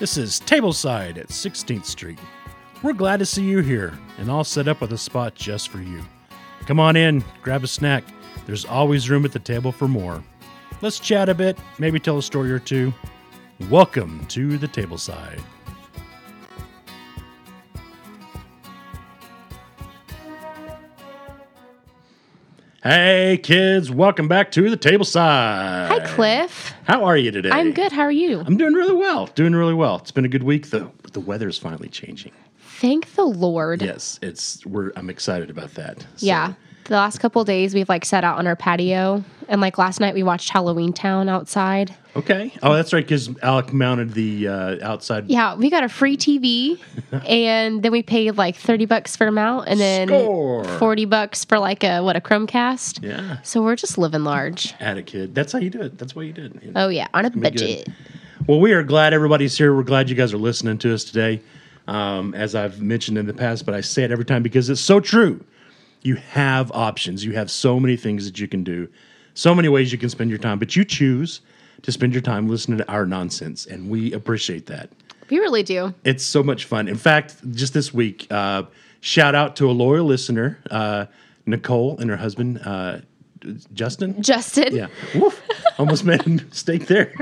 This is Tableside at 16th Street. We're glad to see you here and all set up with a spot just for you. Come on in, grab a snack. There's always room at the table for more. Let's chat a bit, maybe tell a story or two. Welcome to the Tableside. Hey kids, welcome back to the Tableside. Hi, Cliff. How are you today? I'm good. How are you? I'm doing really well. Doing really well. It's been a good week. Though. The the weather's finally changing. Thank the Lord. Yes, it's we're I'm excited about that. So, Yeah. The last couple days we've like sat out on our patio and like last night we watched Halloween Town outside. Okay. Oh, that's right. Because Alec mounted the uh, outside. Yeah, we got a free TV and then we paid like 30 bucks for a mount and then Score. 40 bucks for like a what a Chromecast. Yeah. So we're just living large. At a kid. That's how you do it. That's what you did. You know? Oh yeah, on a gonna be good. budget. Well, we are glad everybody's here. We're glad you guys are listening to us today. Um, as I've mentioned in the past, but I say it every time because it's so true. You have options. You have so many things that you can do, so many ways you can spend your time, but you choose to spend your time listening to our nonsense, and we appreciate that. We really do. It's so much fun. In fact, just this week, uh, shout out to a loyal listener, uh, Nicole and her husband, uh, Justin. Justin Yeah, Woof. almost made a mistake there.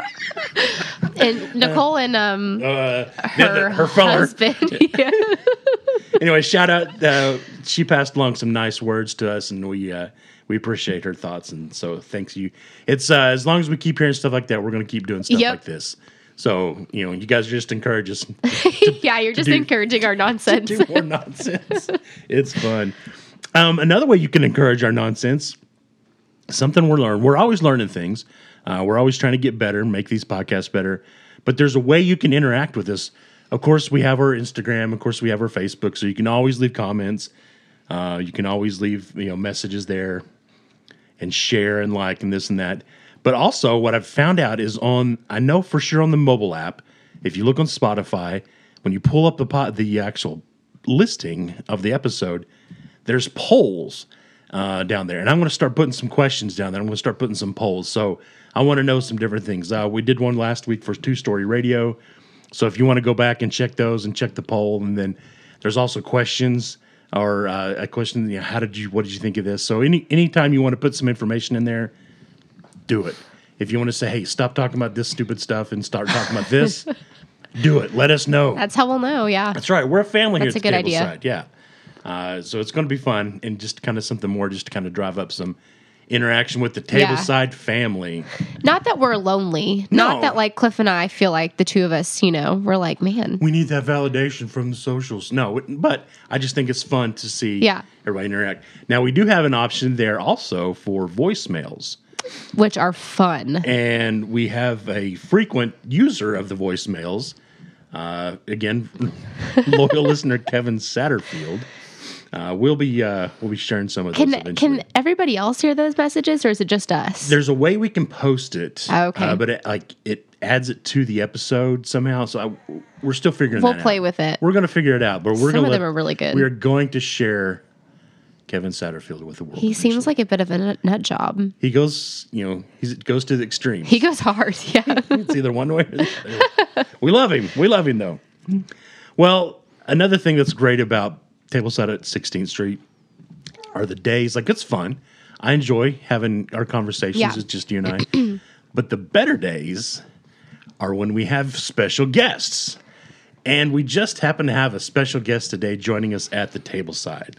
and Nicole and um Uh, her, her phone. husband. Yeah. Anyway, shout out. Uh, she passed along some nice words to us, and we uh, we appreciate her thoughts. And so, thanks you. It's uh, as long as we keep hearing stuff like that, we're going to keep doing stuff Yep. like this. So you know, you guys are just encourage us yeah, you're just do- encouraging our nonsense. do more nonsense. It's fun. Um, another way you can encourage our nonsense, something we're learning. We're always learning things. Uh, we're always trying to get better, make these podcasts better. But there's a way you can interact with us. Of course, we have our Instagram. Of course, we have our Facebook. So you can always leave comments. Uh, you can always leave you know messages there, and share and like and this and that. But also, what I've found out is on I know for sure on the mobile app, if you look on Spotify, when you pull up the pot, the actual listing of the episode, there's polls uh, down there, and I'm going to start putting some questions down there. I'm going to start putting some polls. So I want to know some different things. Uh, we did one last week for Two Story Radio, so if you want to go back and check those and check the poll, and then there's also questions or uh, a question. You know, how did you? What did you think of this? So any anytime you want to put some information in there, do it. If you want to say, hey, stop talking about this stupid stuff and start talking about this, do it. Let us know. That's how we'll know, yeah. That's right. We're a family That's here That's a good idea. Tableside. Yeah. Uh, so it's going to be fun and just kind of something more just to kind of drive up some interaction with the Yeah. Tableside family. Not that we're lonely. No. Not that like Cliff and I feel like the two of us, you know, we're like, man, We need that validation from the socials. No, but I just think it's fun to see Yeah. everybody interact. Now, we do have an option there also for voicemails. which are fun. and we have a frequent user of the voicemails. Uh, again, loyal listener Kevin Satterfield. Uh, we'll be uh, we'll be sharing some of those Can eventually. can everybody else hear those messages or is it just us? There's a way we can post it. Okay. uh, but it, like it adds it to the episode somehow. So I, we're still figuring. We'll play out. with it. We're gonna figure it out. But we're Some gonna of them let- are really good. We are going to share Kevin Satterfield with the world. He seems like a bit of a nut, job. he goes. You know, he goes to the extreme. He goes hard, yeah. it's either one way or the other. we love him. We love him though. Well, another thing that's great about Tableside at 16th Street are the days. Like it's fun. I enjoy having our conversations. Yeah. It's just you and I. but the better days are when we have special guests. And we just happen to have a special guest today joining us at the tableside.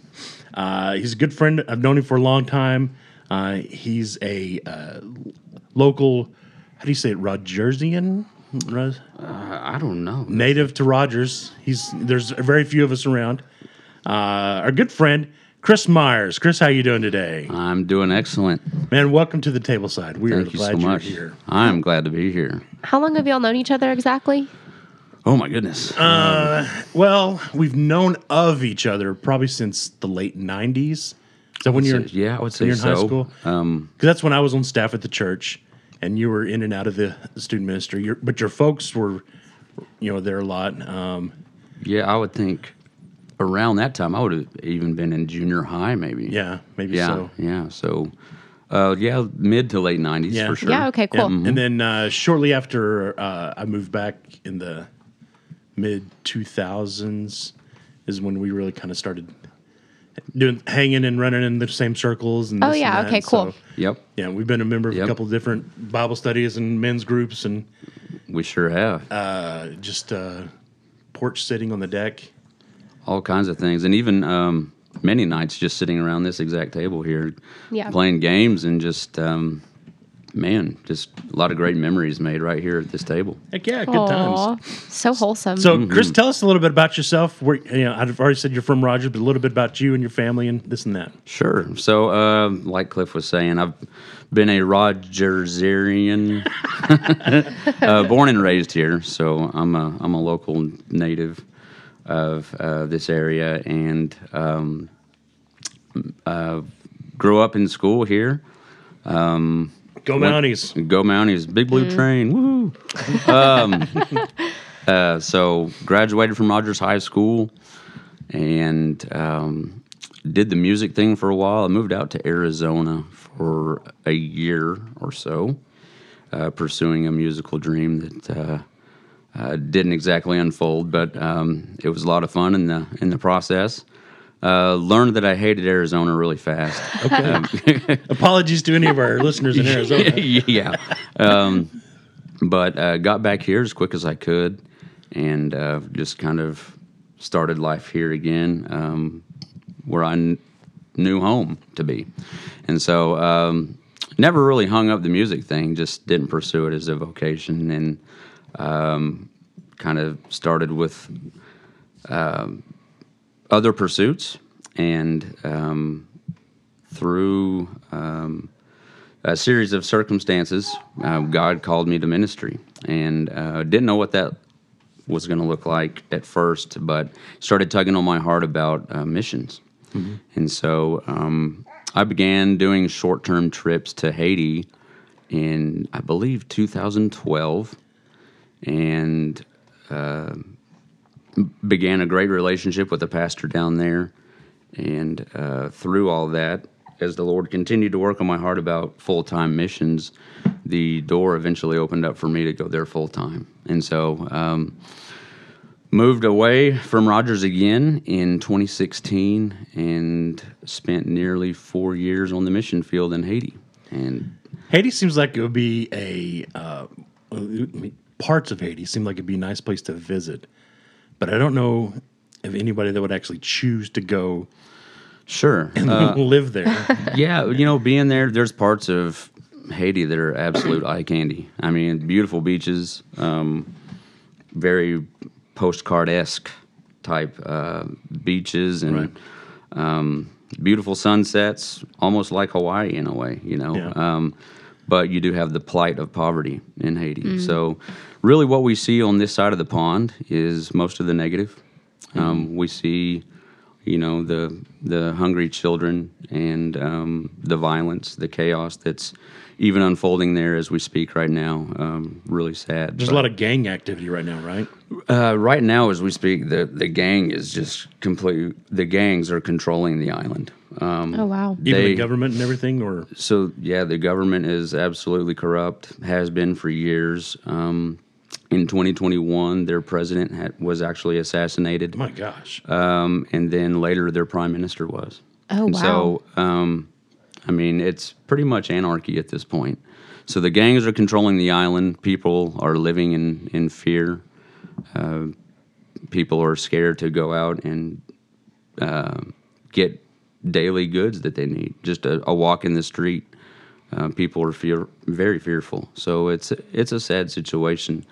Uh, he's a good friend. I've known him for a long time. Uh, he's a uh, local, how do you say it, Rogersian? Ros- I don't know. native to Rogers. He's there's very few of us around. Uh, our good friend Chris Myers. Chris, how you doing today? I'm doing excellent. Man, welcome to the tableside. We Thank are you glad so you're much. here. I'm glad to be here. How long have y'all known each other exactly? Oh my goodness. Uh, Well, we've known of each other probably since the late '90s. So when you're yeah, I would say you're in so. high school? Um, Because that's when I was on staff at the church, and you were in and out of the student ministry. Your, but your folks were, you know, there a lot. Um, yeah, I would think around that time I would have even been in junior high, maybe. yeah, maybe yeah, so. yeah. So, uh, yeah, mid to late '90s Yeah. for sure. Yeah, okay, cool. And then uh, shortly after uh, I moved back in the mid two thousands is when we really kind of started doing hanging and running in the same circles. And Oh, this and yeah, okay, cool. So, Yep, yeah, we've been a member of Yep. a couple of different Bible studies and men's groups, and we sure have. uh, just uh, porch sitting on the deck. All kinds of things, and even um, many nights just sitting around this exact table here, Yeah. playing games, and just um, man, just a lot of great memories made right here at this table. Heck yeah, good Aw, times. so wholesome. So, Chris, tell us a little bit about yourself. Where you know, I've already said you're from Rogers, but a little bit about you and your family and this and that. Sure. So, uh, like Cliff was saying, I've been a Rogerserian, uh, born and raised here. So I'm a I'm a local native of uh, this area, and um, uh, grew up in school here. Go Mounties. Go Mounties, Big Blue Train, woohoo! Um, uh, so graduated from Rogers High School and um, did the music thing for a while. I moved out to Arizona for a year or so, uh, pursuing a musical dream that uh, didn't exactly unfold, but um, it was a lot of fun in the in the process. Uh, learned that I hated Arizona really fast. Apologies to any of our listeners in Arizona. yeah. Um, but uh, got back here as quick as I could and uh, just kind of started life here again um, where I kn- knew home to be. And so um, never really hung up the music thing, just didn't pursue it as a vocation and um, kind of started with um, other pursuits and um, through um, a series of circumstances, uh, God called me to ministry, and uh, didn't know what that was going to look like at first, but started tugging on my heart about uh, missions, and so um, I began doing short-term trips to Haiti in, I believe, 2012, and uh, began a great relationship with the pastor down there, and uh, through all that, as the Lord continued to work on my heart about full time missions, the door eventually opened up for me to go there full time. And so, um, moved away from Rogers again in 2016 and spent nearly four years on the mission field in Haiti. And Haiti seems like it would be a uh, parts of Haiti seem like it'd be a nice place to visit, but I don't know of anybody that would actually choose to go sure, and uh, live there. yeah, you know, being there, there's parts of Haiti that are absolute eye candy. I mean, beautiful beaches, um, very postcard esque type uh, beaches, and Right. um, beautiful sunsets, almost like Hawaii in a way, you know. Yeah. Um, but you do have the plight of poverty in Haiti. So, really, what we see on this side of the pond is most of the negative. Um, we see, you know, the the hungry children and um, the violence, the chaos that's even unfolding there as we speak right now. Um, really sad. There's a lot of gang activity right now, right? Uh, right now, as we speak, the, the gang is just complete. The gangs are controlling the island. Um, oh wow. Even They- the government and everything, or so yeah, the government is absolutely corrupt. Has been for years. Um, in 2021, their president had, was actually assassinated, my gosh, um, and then later their prime minister was. Oh And wow. So, um, I mean, it's pretty much anarchy at this point. So the gangs are controlling the island. People are living in in fear. Uh, people are scared to go out and uh, get daily goods that they need. Just a, a walk in the street. Uh, people are fear, very fearful. So it's it's a sad situation,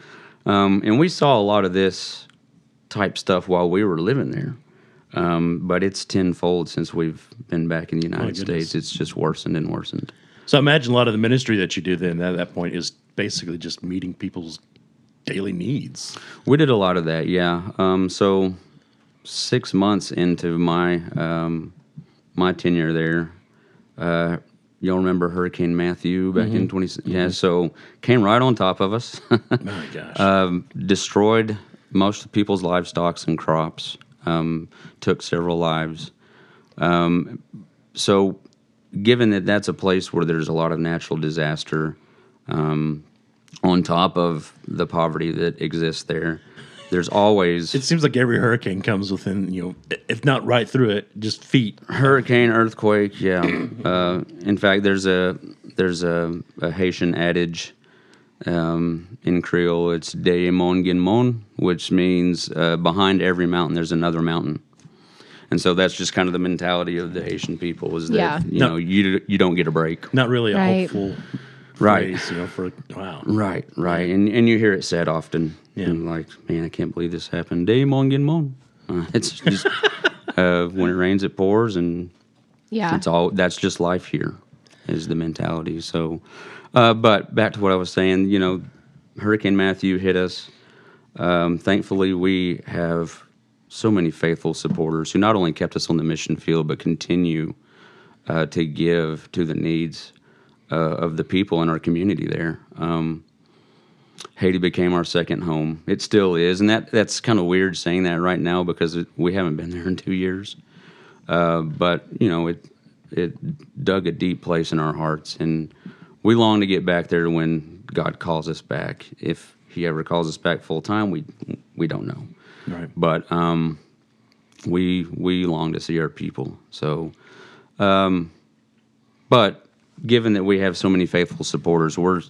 um, and we saw a lot of this type stuff while we were living there. Um, but it's tenfold since we've been back in the United. States. It's just worsened and worsened. so I imagine a lot of the ministry that you do then at that point is basically just meeting people's daily needs. We did a lot of that, yeah. Um, so six months into my um, my tenure there, uh, y'all remember Hurricane Matthew back in twenty. Yeah, so came right on top of us, My gosh, um, destroyed most of people's livestock and crops. Um, took several lives. Um, so, given that that's a place where there's a lot of natural disaster, um, on top of the poverty that exists there, there's always It seems like every hurricane comes within, you know, if not right through it, just feet. hurricane, earthquake. Yeah. uh, in fact, there's a there's a, a Haitian adage um, in Creole. It's "De mon gin mon," which means uh, behind every mountain there's another mountain. And so that's just kind of the mentality of the Haitian people is that Yeah. you No. know you you don't get a break. Not really a Right. hopeful Right. phrase, you know, for wow. Right, right, and and you hear it said often. Yeah. And like, man, I can't believe this happened. Day mon gin mon. Uh, it's just uh, when it rains, it pours, and Yeah. it's all. That's just life here, is the mentality. So, uh, but back to what I was saying. You know, Hurricane Matthew hit us. Um, thankfully, we have so many faithful supporters who not only kept us on the mission field, but continue uh, to give to the needs uh, of the people in our community there. Um, Haiti became our second home. It still is, and that that's kind of weird saying that right now because it, we haven't been there in two years. Uh, but you know, it it dug a deep place in our hearts, and we long to get back there when God calls us back. If He ever calls us back full time, we we don't know. Right. But um, we we long to see our people. So, um, but given that we have so many faithful supporters, we're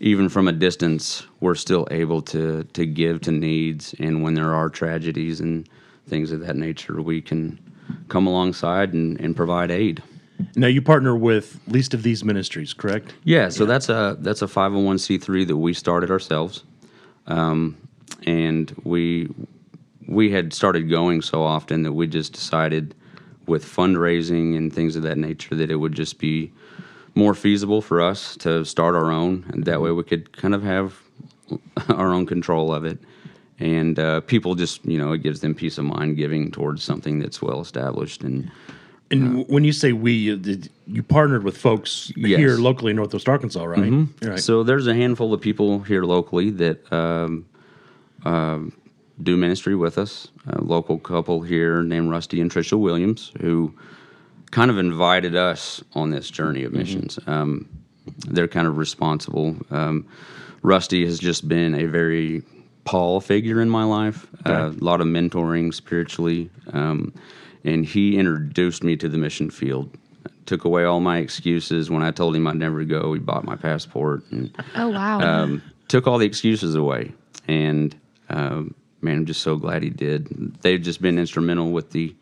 even from a distance, we're still able to to give to needs, and when there are tragedies and things of that nature, we can come alongside and, and provide aid. Now you partner with least of these ministries, correct? Yeah, so that's a that's a five hundred one c three that we started ourselves, um, and we we had started going so often that we just decided with fundraising and things of that nature that it would just be more feasible for us to start our own, and that way we could kind of have our own control of it. And uh, people just, you know, it gives them peace of mind giving towards something that's well established. And And when you say we, you, you partnered with folks Yes. here locally in Northwest Arkansas, right? Right. So there's a handful of people here locally that um, um, do ministry with us. A local couple here named Rusty and Trisha Williams, who kind of invited us on this journey of missions. Um, they're kind of responsible. Um, Rusty has just been a very Paul figure in my life. Uh, a lot of mentoring spiritually, um, and he introduced me to the mission field. Took away all my excuses when I told him I'd never go. He bought my passport and oh wow. um, took all the excuses away. And um, man, I'm just so glad he did. They've just been instrumental with the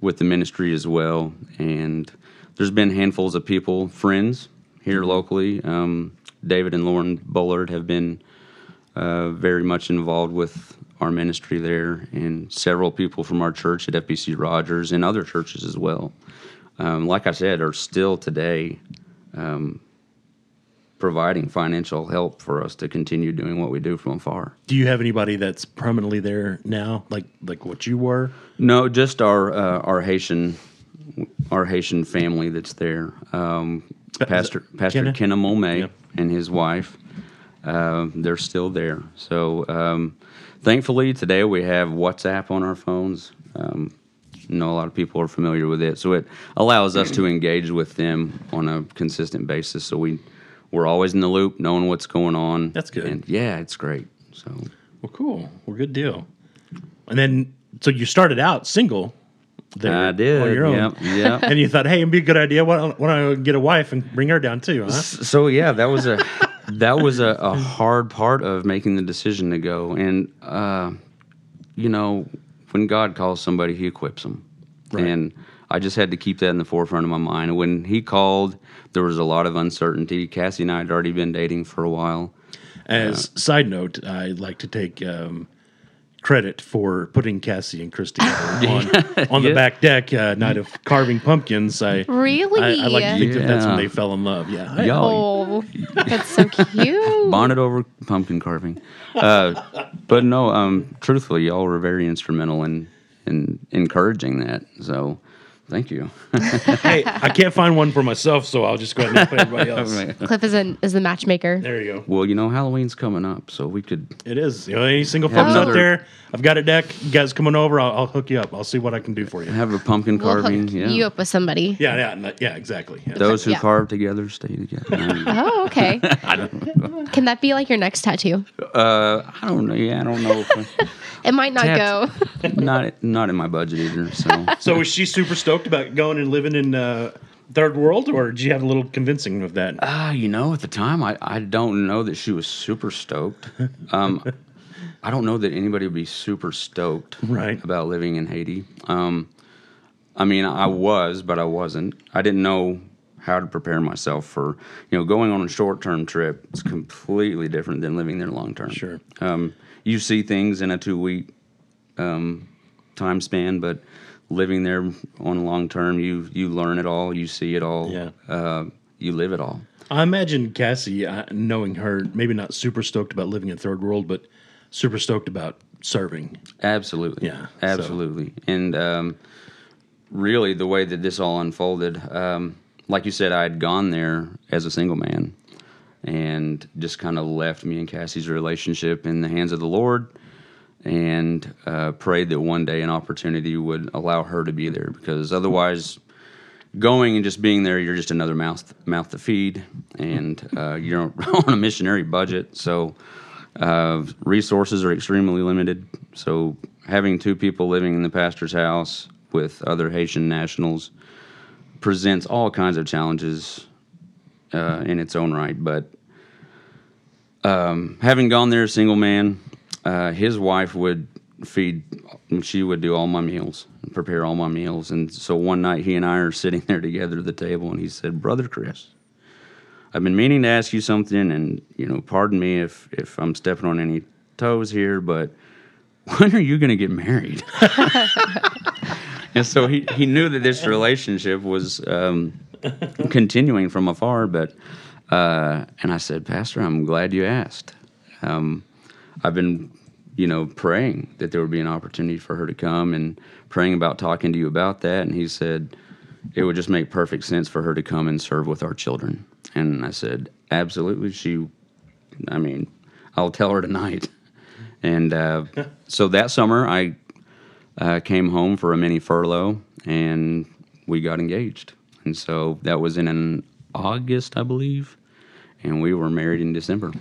with the ministry as well. And there's been handfuls of people, friends here locally. Um, David and Lauren Bullard have been uh, very much involved with our ministry there, and several people from our church at FBC Rogers and other churches as well. Um, like I said, are still today um, providing financial help for us to continue doing what we do from afar. do you have anybody that's permanently there now, like like what you were? No, just our uh, our Haitian our Haitian family that's there. Um, Pastor Pastor Kenna? Kenna Mulmay and his wife. Um, they're still there. So um, thankfully today we have WhatsApp on our phones. Um, know a lot of people are familiar with it, so it allows us to engage with them on a consistent basis. So we we're always in the loop, knowing what's going on. That's good. And yeah, it's great. So Well, cool. Well, good deal. And then, so you started out single. There I did. On your own. Yep. Yep. And you thought, hey, it'd be a good idea. Why don't, why don't I get a wife and bring her down too, huh? So yeah, that was a that was a, a hard part of making the decision to go. And uh, you know, when God calls somebody, He equips them. Right. And I just had to keep that in the forefront of my mind. When He called, there was a lot of uncertainty. Cassie and I had already been dating for a while. As side note, I'd like to take um, credit for putting Cassie and Chris together on, on the Yeah. back deck uh, night of carving pumpkins. I Really? I, I like to think that that's when they fell in love. Yeah. I- Y'all, Oh, that's so cute. bonnet over pumpkin carving. Uh, but no, um, truthfully, y'all were very instrumental in in encouraging that. So Thank you. hey, I can't find one for myself, so I'll just go ahead and play everybody else. Cliff is, an, is the matchmaker. There you go. well, you know, Halloween's coming up, so we could. It is. You know, any single folks another- out there, I've got a deck. You guys coming over, I'll, I'll hook you up. I'll see what I can do for you. Have a pumpkin We'll hook carving. yeah. you up with somebody. Yeah, yeah, yeah, exactly. Yeah. Those who Yeah. carve together stay together. Oh, okay. Can that be like your next tattoo? uh, I don't know. Yeah, I don't know. If It might not Tat- go. not not in my budget either. So So was she super stoked about going and living in uh, third world, or did you have a little convincing of that? Ah, you know, at the time, I, I don't know that she was super stoked. Um, I don't know that anybody would be super stoked Right. about living in Haiti. Um, I mean, I was, but I wasn't. I didn't know how to prepare myself for, you know, going on a short term trip. It's completely different than living there long term. Sure. Um, you see things in a two week um, time span, but living there on long term, you you learn it all, you see it all, Yeah. uh, you live it all. I imagine Cassie, uh, knowing her, maybe not super stoked about living in third world, but super stoked about serving. Absolutely. Yeah, so- Absolutely. And um, really, the way that this all unfolded, um, like you said, I had gone there as a single man and just kind of left me and Cassie's relationship in the hands of the Lord and uh, prayed that one day an opportunity would allow her to be there because otherwise, going and just being there, you're just another mouth mouth to feed, and uh, you're on a missionary budget, so uh, resources are extremely limited. So having two people living in the pastor's house with other Haitian nationals presents all kinds of challenges uh, in its own right. But um, having gone there, a single man, uh, his wife would feed. She would do all my meals, and prepare all my meals, and so one night he and I are sitting there together at the table, and he said, "Brother Chris." I've been meaning to ask you something, and you know, pardon me if if I'm stepping on any toes here, but when are you going to get married? and so he, he knew that this relationship was um, continuing from afar, but uh, and I said, Pastor, I'm glad you asked. Um, I've been, you know, praying that there would be an opportunity for her to come and praying about talking to you about that. And he said, it would just make perfect sense for her to come and serve with our children. And I said, absolutely. She, I mean, I'll tell her tonight. And uh, so that summer, I uh, came home for a mini furlough and we got engaged. And so that was in an August, I believe. And we were married in December,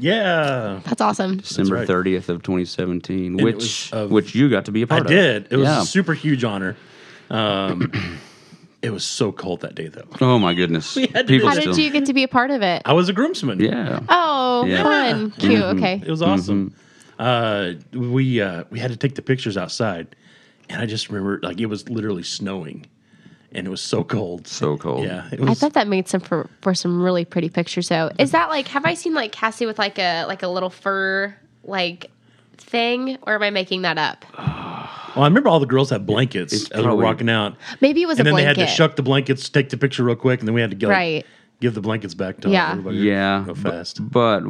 Yeah, That's awesome. December right. 30th of 2017, it which was of- which you got to be a part of. I did. It was Yeah. a super huge honor. Um, it was so cold that day, though. Oh my goodness. We had to People How do still. did you get to be a part of it? I was a groomsman. Yeah. Oh, Yeah. fun. Cute. Okay. It was awesome. Uh, we uh, we had to take the pictures outside, and I just remember like it was literally snowing, and it was so cold. So cold. Yeah, it I thought that made some for, for some really pretty pictures though. Is that like have I seen like Cassie with like a like a little fur like thing or am I making that up? well, I remember all the girls had blankets It's as we were probably- walking out, Maybe it was and a then blanket. they had to shuck the blankets, take the picture real quick, and then we had to go Right. give the blankets back to Yeah. everybody. Yeah. go but- fast. But,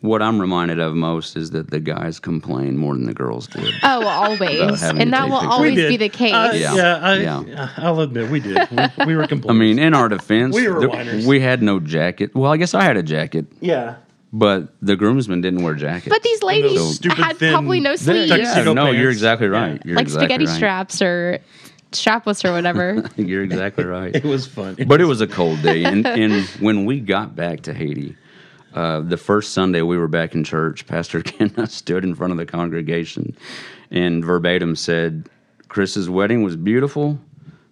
what I'm reminded of most is that the guys complain more than the girls did. Oh, always. And that will pictures. always be the case. Uh, Yeah. yeah, I, Yeah. I'll admit we did. We, we were complaining. I mean, in our defense, We were there- whiners. we had no jacket. Well, I guess I had a jacket, yeah. but the groomsmen didn't wear jackets. But these ladies those stupid had thin- probably no sleeves. yeah, tuxedo no, you're exactly right. You're like exactly spaghetti right. straps or strapless or whatever. You're exactly right. It was fun. but it was a cold day, and, and when we got back to Haiti, uh, the first Sunday we were back in church, Pastor Kenna stood in front of the congregation and verbatim said, "Chris's wedding was beautiful."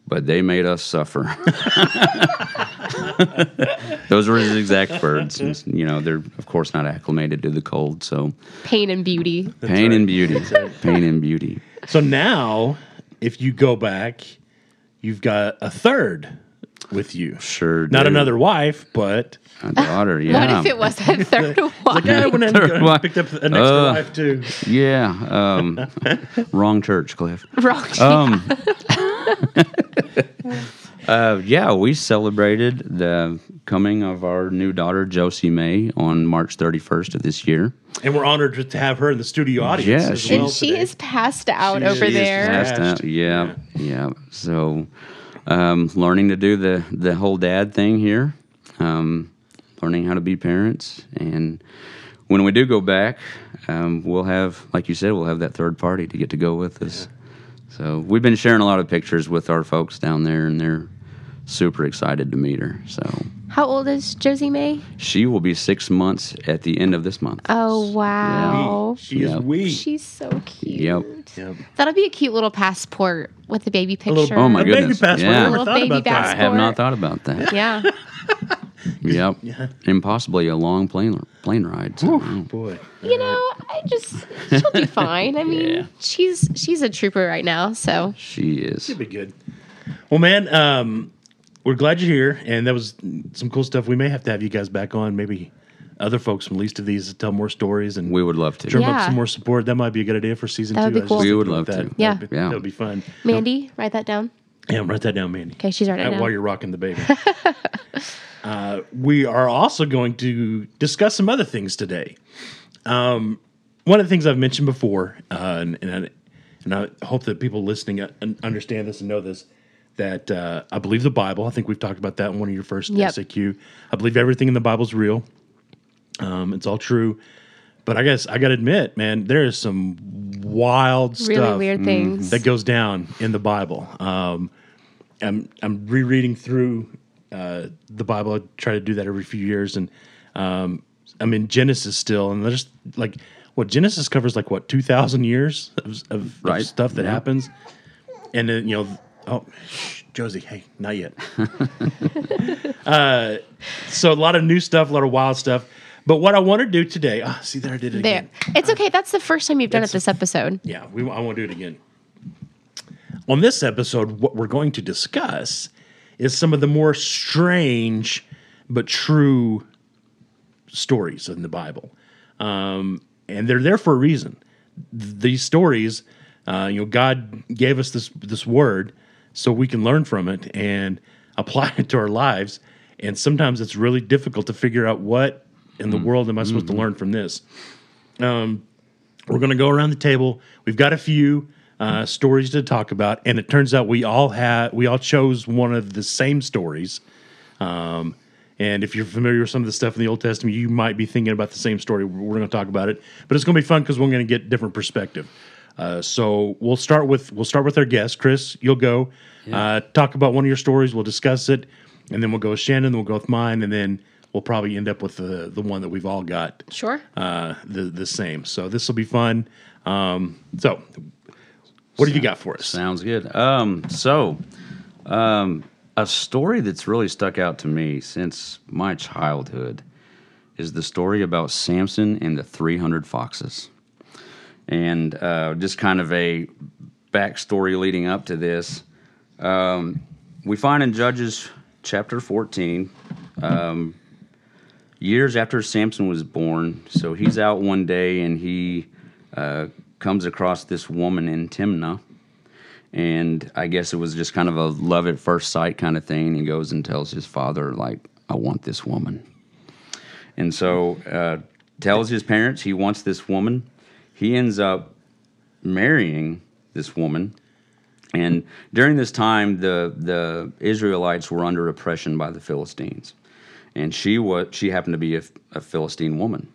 But they made us suffer. Those were his exact words. And, you know, they're of course not acclimated to the cold, so Pain and beauty. pain and beauty, pain and beauty. So now, if you go back, you've got a third with you. Sure, Not do. another wife, but a daughter. Yeah, What if it was a third one? like I went Third and wife. picked up an extra Uh. wife too. Yeah, um, wrong church, Cliff. Wrong. Um, uh, yeah, we celebrated the coming of our new daughter Josie May on March 31st of this year. And we're honored to- to have her in the studio audience. Yeah, as she- well and she today. is passed out She over is there. passed. Passed out. Yeah, yeah. So, um, learning to do the the whole dad thing here, um, learning how to be parents, and when we do go back, um, we'll have, like you said, we'll have that third party to get to go with us. So we've been sharing a lot of pictures with our folks down there, and they're super excited to meet her. So How old is Josie May? she will be six months at the end of this month. Oh wow. She is Yep. we. She's so cute. Yep. Yep. That'll be a cute little passport with the baby picture. little- Oh my A baby goodness! passport. Yeah. I never Little baby about that. I have not thought about that. Yeah. Yep. Yeah. And possibly a long plane plane ride. So, Boy. You know, I just she'll be fine. I mean, Yeah. she's she's a trooper right now, so She is. She'll be good. Well, man, um, we're glad you're here, and that was some cool stuff. We may have to have you guys back on, maybe other folks from least of these tell more stories and We would love to. drum up some more support. That might be a good idea for season That would two. be I cool. We would love about to. that. Yeah. That'd be, Yeah. that would be fun. Mandy, write that down. Yeah, write that down, Mandy. Okay, she's writing it down. while you're rocking the baby. uh, we are also going to discuss some other things today. Um, one of the things I've mentioned before, uh, and, and, I, and I hope that people listening uh, understand this and know this, that uh, I believe the Bible. I think we've talked about that in one of your first Yep. SAQ. I believe everything in the Bible is real. Um, it's all true. But I guess I got to admit, man, there is some wild really stuff weird things. that goes down in the Bible. Um, I'm I'm rereading through uh, the Bible. I try to do that every few years, and um, I'm in Genesis still, and there's like what Genesis covers like what two thousand years of, of, of stuff that Yeah. happens, and then you know, oh, shh, Josie, hey, not yet. uh, so a lot of new stuff, a lot of wild stuff. But what I want to do today, ah, see there I did it there. again. It's okay. That's the first time you've done it this episode. Yeah, we, I want to do it again. On this episode, what we're going to discuss is some of the more strange but true stories in the Bible, um, and they're there for a reason. Th- These stories, uh, you know, God gave us this this word so we can learn from it and apply it to our lives. And sometimes it's really difficult to figure out what in the world am I supposed to learn from this. We're going to go around the table. We've got a few uh, stories to talk about, and it turns out we all had we all chose one of the same stories. Um, and if you're familiar with some of the stuff in the Old Testament, you might be thinking about the same story. We're going to talk about it, but it's going to be fun because we're going to get different perspective. Uh, so we'll start with we'll start with our guest, Chris. You'll go uh, talk about one of your stories. We'll discuss it, and then we'll go with Shannon. Then we'll go with mine, and then we'll probably end up with the the one that we've all got Sure. uh, the the same. So this will be fun. Um, so, what have you got for us? Sounds good. Um, so, um, a story that's really stuck out to me since my childhood is the story about Samson and the 300 foxes. And uh, just kind of a backstory leading up to this. Um, we find in Judges chapter 14, um, years after Samson was born. So he's out one day and he uh, comes across this woman in Timnah and I guess it was just kind of a love at first sight kind of thing. He goes and tells his father, like, I want this woman. And so uh, tells his parents he wants this woman. He ends up marrying this woman. And during this time, the the Israelites were under oppression by the Philistines, and she was she happened to be a, a Philistine woman.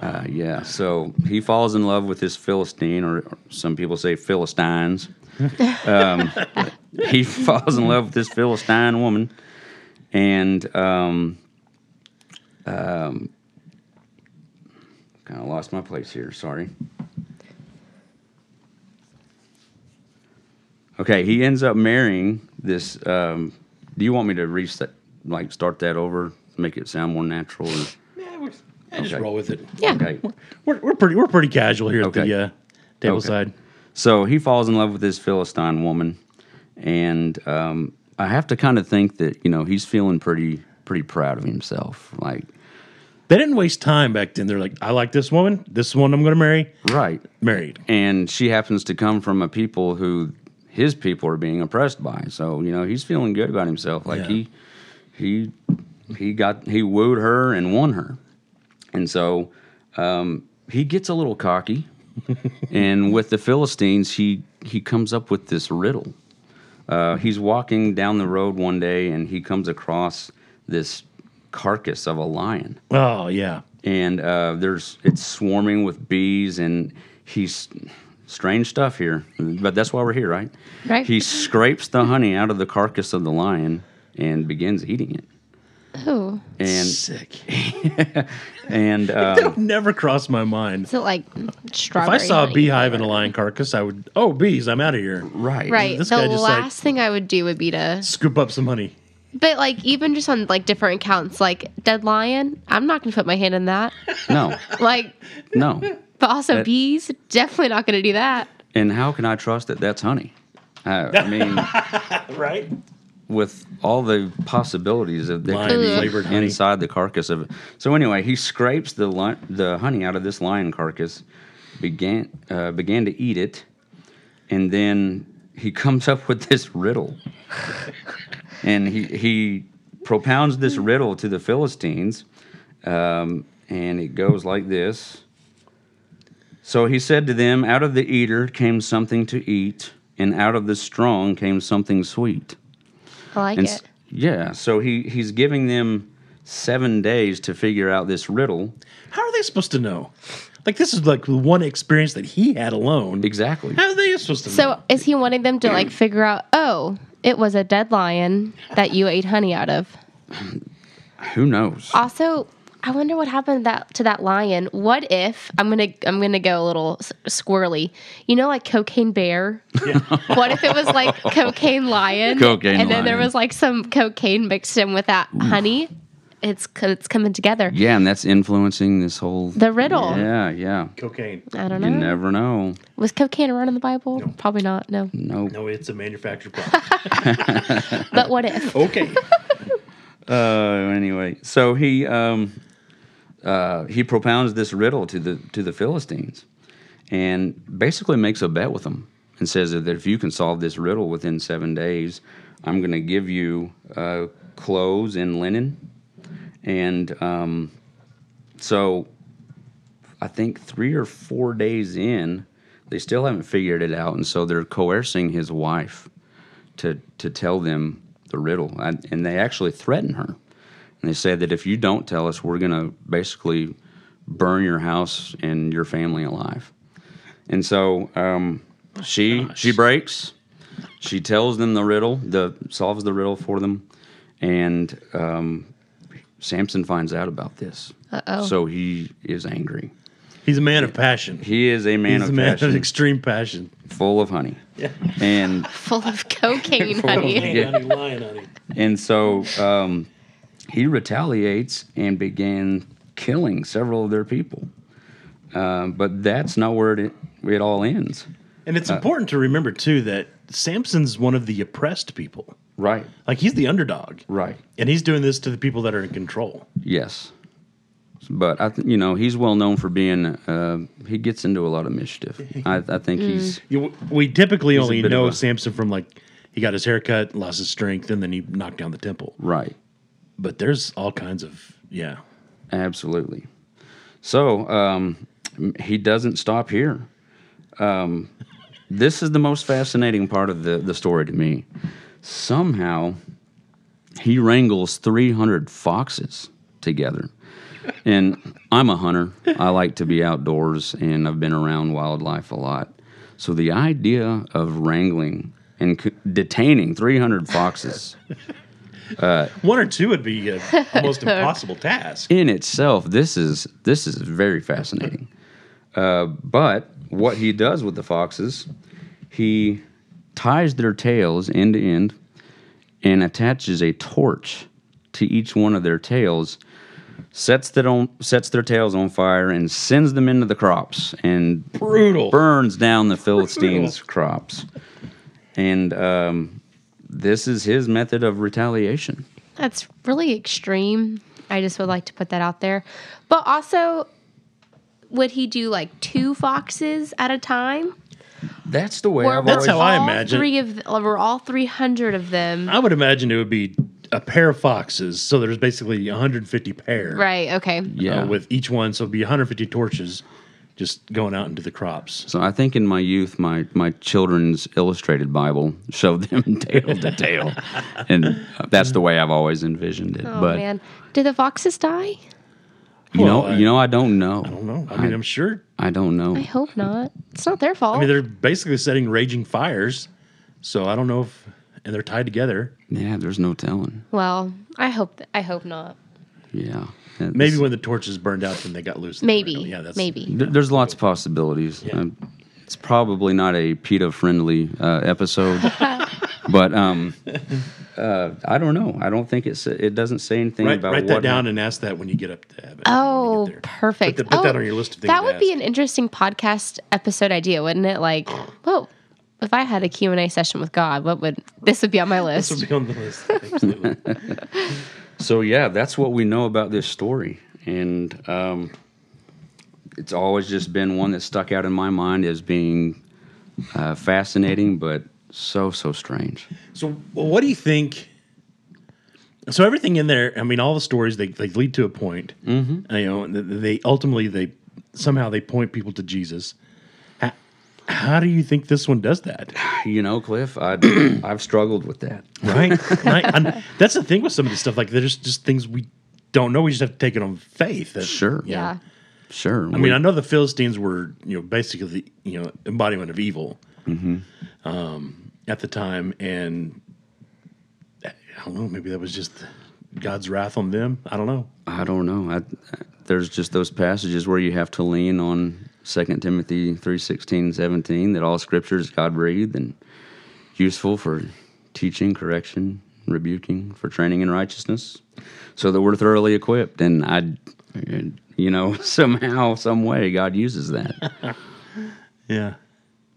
Uh, yeah, so he falls in love with this Philistine, or, or some people say Philistines. um, he falls in love with this Philistine woman, and um, um, kind of lost my place here. Sorry. Okay, he ends up marrying this. Um, do you want me to reset, like start that over, make it sound more natural? Or? Yeah, we're, yeah, just Okay. roll with it. Yeah. Okay. We're, we're pretty we're pretty casual here at the uh, tableside. So he falls in love with this Philistine woman, and um, I have to kind of think that you know he's feeling pretty pretty proud of himself. Like, They didn't waste time back then. They're like, I like this woman. This is one I'm going to marry. right? Married. And she happens to come from a people who his people are being oppressed by. So you know he's feeling good about himself. Like Yeah. he he he got he wooed her and won her, and so um, he gets a little cocky, and with the Philistines, he he comes up with this riddle. Uh, he's walking down the road one day, and he comes across this carcass of a lion Oh yeah. and uh, there's it's swarming with bees and he's strange stuff here but that's why we're here right Right. he scrapes the honey out of the carcass of the lion and begins eating it Oh, and Sick. and that uh, would never crossed my mind. is it like If? I saw a beehive in a lion carcass, I would. Oh, bees! I'm out of here. right Right. This the guy just, like- last thing I would do would be to, Scoop up some honey. But like even just on like different accounts, like dead lion. I'm not gonna put my hand in that. no Like, no but also That- bees. Definitely not gonna do that. and how can i trust that that's honey uh, i mean Right. with all the possibilities of that Lion could be flavored honey. inside the carcass of it. So anyway, he scrapes the li- the honey out of this lion carcass, began uh, began to eat it, and then he comes up with this riddle, and he he propounds this riddle to the Philistines, um, and it goes like this. So he said to them, Out of the eater came something to eat, and out of the strong came something sweet. I like And it. s- yeah, so he he's giving them seven days to figure out this riddle. How are they supposed to know? Like this is like the one experience that he had alone. Exactly. How are they supposed to know? So is he wanting them to like figure out? Oh, it was a dead lion that you ate honey out of. Who knows? Also, I wonder what happened that to that lion. What if I'm gonna I'm gonna go a little s- squirrely? You know, like cocaine bear. what if it was like cocaine lion? Cocaine and then there was like some cocaine mixed in with that honey. It's it's coming together. Yeah, and that's influencing this whole The riddle. Yeah, yeah. cocaine. I don't know. You never know. Was cocaine around in the Bible? Probably not. No. No. No, it's a manufactured product. But what if? okay. Uh, anyway, so he um, uh, he propounds this riddle to the to the Philistines, and basically makes a bet with them, and says that if you can solve this riddle within seven days, I'm going to give you uh, clothes and linen, and um, so I think three or four days in, they still haven't figured it out, and so they're coercing his wife to to tell them the riddle, and, and they actually threaten her, and they say that if you don't tell us, we're gonna basically burn your house and your family alive. And so um, she gosh. she breaks, she tells them the riddle, the solves the riddle for them, and um, Samson finds out about this. Uh-oh. So he is angry. He's a man of passion. He is a man He's of a man passion, of extreme passion. full of honey, Yeah. and Full of cocaine, Full honey. cocaine. Yeah. honey, lion honey. and so um, he retaliates and began killing several of their people. Um, but that's not where it it all ends. And it's important to remember too that Samson's one of the oppressed people. Right. Like he's the underdog, Right. and he's doing this to the people that are in control. Yes. But I, th- you know, he's well known for being. Uh, he gets into a lot of mischief. I, I think he's You, we typically He's only know a- Samson from like he got his hair cut, lost his strength, and then he knocked down the temple. right. But there's all kinds of yeah. Absolutely. So um, he doesn't stop here. Um, this is the most fascinating part of the, the story to me. Somehow, he wrangles 300 foxes together. And I'm a hunter. I like to be outdoors, and I've been around wildlife a lot. So the idea of wrangling and c- detaining 300 foxes One or two would be a almost impossible task. in itself, this is this is very fascinating. Uh, but what he does with the foxes, he ties their tails end to end and attaches a torch to each one of their tails, sets that on sets their tails on fire, and sends them into the crops and Brutal. burns down the Philistines' crops. And um, this is his method of retaliation. That's really extreme. I just would like to put that out there. But also, would he do like two foxes at a time? That's the way Or I've That's always how I imagine it. Three of, or all three hundred of them. I would imagine it would be a pair of foxes. So there's basically 150 pair. Right. Okay. uh, Yeah. with each one, so it'd be 150 torches just going out into the crops. So I think in my youth, my my children's illustrated Bible showed them tail to tail, and that's the way I've always envisioned it. Oh but man, did the foxes die? You know, I- you know, I don't know. I don't know. I mean, I'm sure. I don't know. I hope not. It's not their fault. I mean, they're basically setting raging fires. So I don't know if, and they're tied together. Yeah, there's no telling. well, I hope. I hope not. Yeah, It's- Maybe when the torches burned out, then they got loose. Maybe. window. Yeah, that's maybe. There- There's lots of possibilities. Yeah. Um, it's probably not a PETA friendly uh, episode, but um, uh, I don't know. I don't think it's it doesn't say anything Write, about write what that down and ask that when you get up to heaven. Oh, when you get there. perfect. Put, the- put that Oh, on your list of things. That to would be an interesting podcast episode idea, wouldn't it? Like, well, if I had a Q&A session with God, what would this would be on my This list? be on the list. Absolutely. So yeah, that's what we know about this story, and um, it's always just been one that stuck out in my mind as being uh, fascinating, but so so strange. so, well, what do you think? So everything in there, I mean, all the stories they, they lead to a point. Mm-hmm. You know, and they ultimately they somehow they point people to Jesus. How, how do you think this one does that? You know, Cliff, I I've struggled with that. Right? I, I'm- that's the thing with some of this stuff. Like there's just things we don't know. We just have to take it on faith. That- Sure. Yeah. Sure. I mean, I know the Philistines were, you know, basically the you know embodiment of evil um, at the time, and I don't know. Maybe that was just God's wrath on them. I don't know. I don't know. I, there's just those passages where you have to lean on 2 Timothy 3:16, 17 that all scripture is God breathed and useful for teaching, correction, rebuking, for training in righteousness, so that we're thoroughly equipped. And I, you know, somehow, some way, God uses that. Yeah.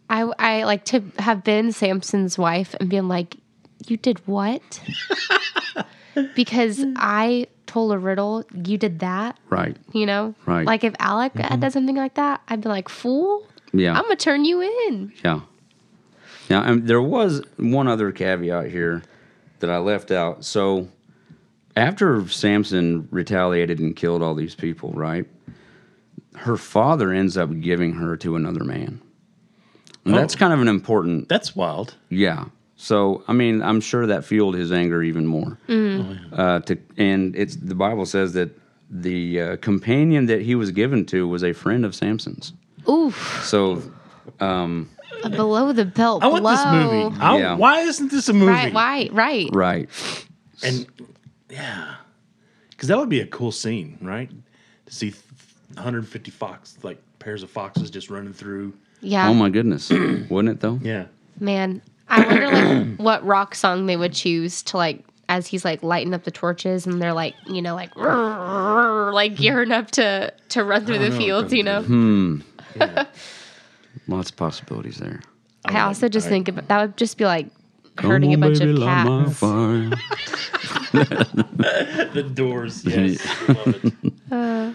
I I like to have been Samson's wife and being like, "You did what?" because I told a riddle, you did that. Right. You know, Right. Like if Alec had mm-hmm. done something like that, I'd be like, "Fool, Yeah. I'm gonna turn you in." Yeah. Now, and there was one other caveat here that I left out. So, after Samson retaliated and killed all these people, right? Her father ends up giving her to another man. And that's Oh. kind of an important, That's wild. yeah. So, I mean, I'm sure that fueled his anger even more. Uh, to and it's the Bible says that the uh, companion that he was given to was a friend of Samson's. Oof, So, a below the belt I want blow. this movie. Yeah. Why isn't this a movie? Right, right, right. right. And yeah, because that would be a cool scene, right? To see 150 fox like pairs of foxes just running through. Yeah, Oh my goodness, wouldn't it though? Yeah. man. I wonder like what rock song they would choose to like as he's like lighting up the torches and they're like you know like like gearing up to to run through the know. fields. You know. Hmm. yeah. Lots of possibilities there. I also just I- think about, that would just be like hurting a bunch of cats. the doors. Yes. Love it. Uh,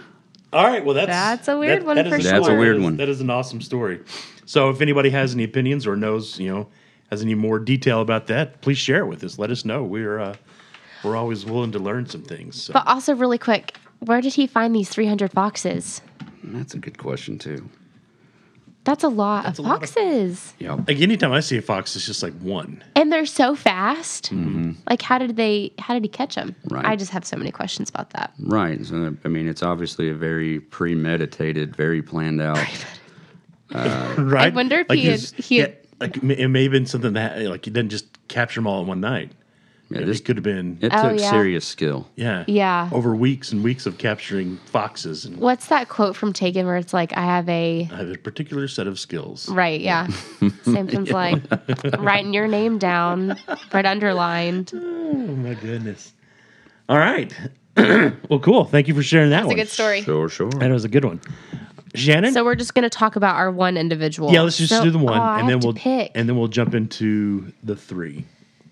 All right. Well, that's That's a weird one is for sure. That's a weird one. That is an awesome story. So, if anybody has any opinions or knows, you know, has any more detail about that, please share it with us. Let us know. We're uh, we're always willing to learn some things. So. But also, really quick, where did he find these 300 boxes? That's a good question too. That's a lot That's of a lot of- foxes. Yep. like anytime I see a fox, it's just like one. and they're so fast. Mm-hmm. Like, how did they? How did he catch them? Right. I just have so many questions about that. Right. So I mean, it's obviously a very premeditated, very planned out. Uh, right? I wonder if like he had- his- he had- yeah, like it may- it may have been something that like he didn't just capture them all in one night. Yeah, You this could have been it Oh, took yeah. serious skill. yeah Yeah. over weeks and weeks of capturing foxes and What's that quote from Taken where it's like, I have a. I have a particular set of skills. Right, yeah. Samson's like writing your name down, right underlined. Oh my goodness! All right, well, cool. Thank you for sharing that one. It's a good story. Sure, sure. That was a good one. Shannon. So we're just gonna talk about our one individual. yeah, let's just So- do the one, oh, I and then have we'll pick. and then we'll jump into the three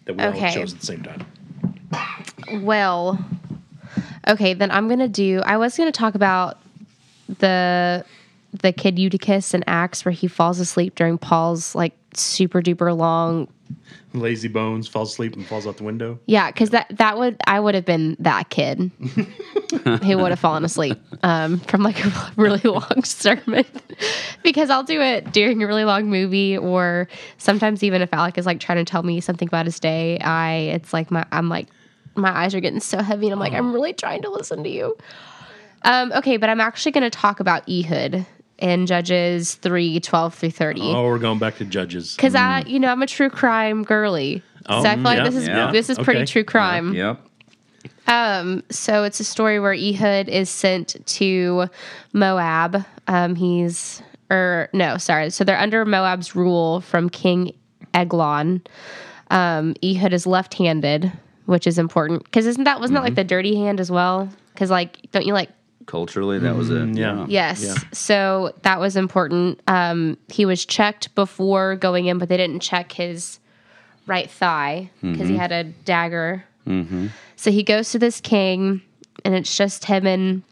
that we all Okay. chose at the same time. Well, okay, then I'm gonna do. I was gonna talk about the the kid Eutychus in Acts where he falls asleep during Paul's like super duper long Lazy bones, falls asleep and falls out the window. Yeah, because that that would I would have been that kid who would have fallen asleep um, from like a really long sermon. because I'll do it during a really long movie, or sometimes even if Alec is like trying to tell me something about his day, I it's like my I'm like my eyes are getting so heavy, and I'm like I'm really trying to listen to you. Um, okay, but I'm actually going to talk about Ehud in Judges 3, 12 through 30 Oh, we're going back to judges. because I, you know, I'm a true crime girly. Oh, so I feel like this is yeah. this is pretty Okay. true crime. Yep. Um, so it's a story where Ehud is sent to Moab. Um, he's or no, sorry. So they're under Moab's rule from King Eglon. Um, Ehud is left-handed, which is important because isn't that wasn't that like the dirty hand as well? Because like, don't you like Culturally, that was it. Mm, yeah. Yes. Yeah. So that was important. Um, he was checked before going in, but they didn't check his right thigh because he mm-hmm. had a dagger. Mm-hmm. So he goes to this king, and it's just him and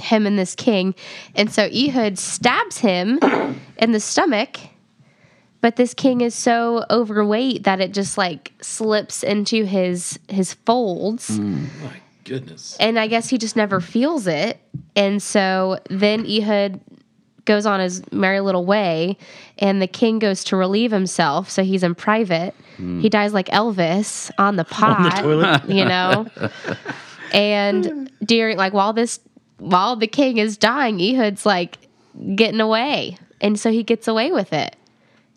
him and this king, and so Ehud stabs him in the stomach. But this king is so overweight that it just like slips into his his folds mm. My goodness. and I guess he just never feels it. And so then Ehud goes on his merry little way, and the king goes to relieve himself. So he's in private. Hmm. He dies like Elvis on the pot, toilet. you know. and during like while this while the king is dying, Ehud's like getting away, and so he gets away with it.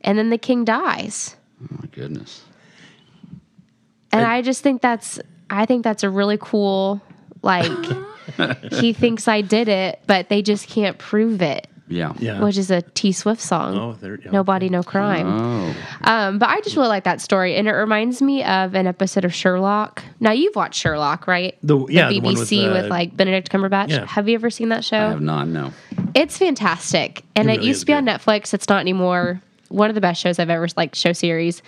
And then the king dies. Oh my goodness. And I just think that's I think that's a really cool like he thinks I did it, but they just can't prove it, Yeah. Yeah. which is a T Swift song. oh, there. Yeah. Nobody, no crime. Oh. Um, but I just really like that story, and it reminds me of an episode of Sherlock. Now you've watched Sherlock, right? The- yeah, the BBC one with, with, uh, like Benedict Cumberbatch. yeah. Have you ever seen that show? I have not. No. It's fantastic, and It it, used to be on. Netflix. It's not anymore. One of the best shows I've ever like show series,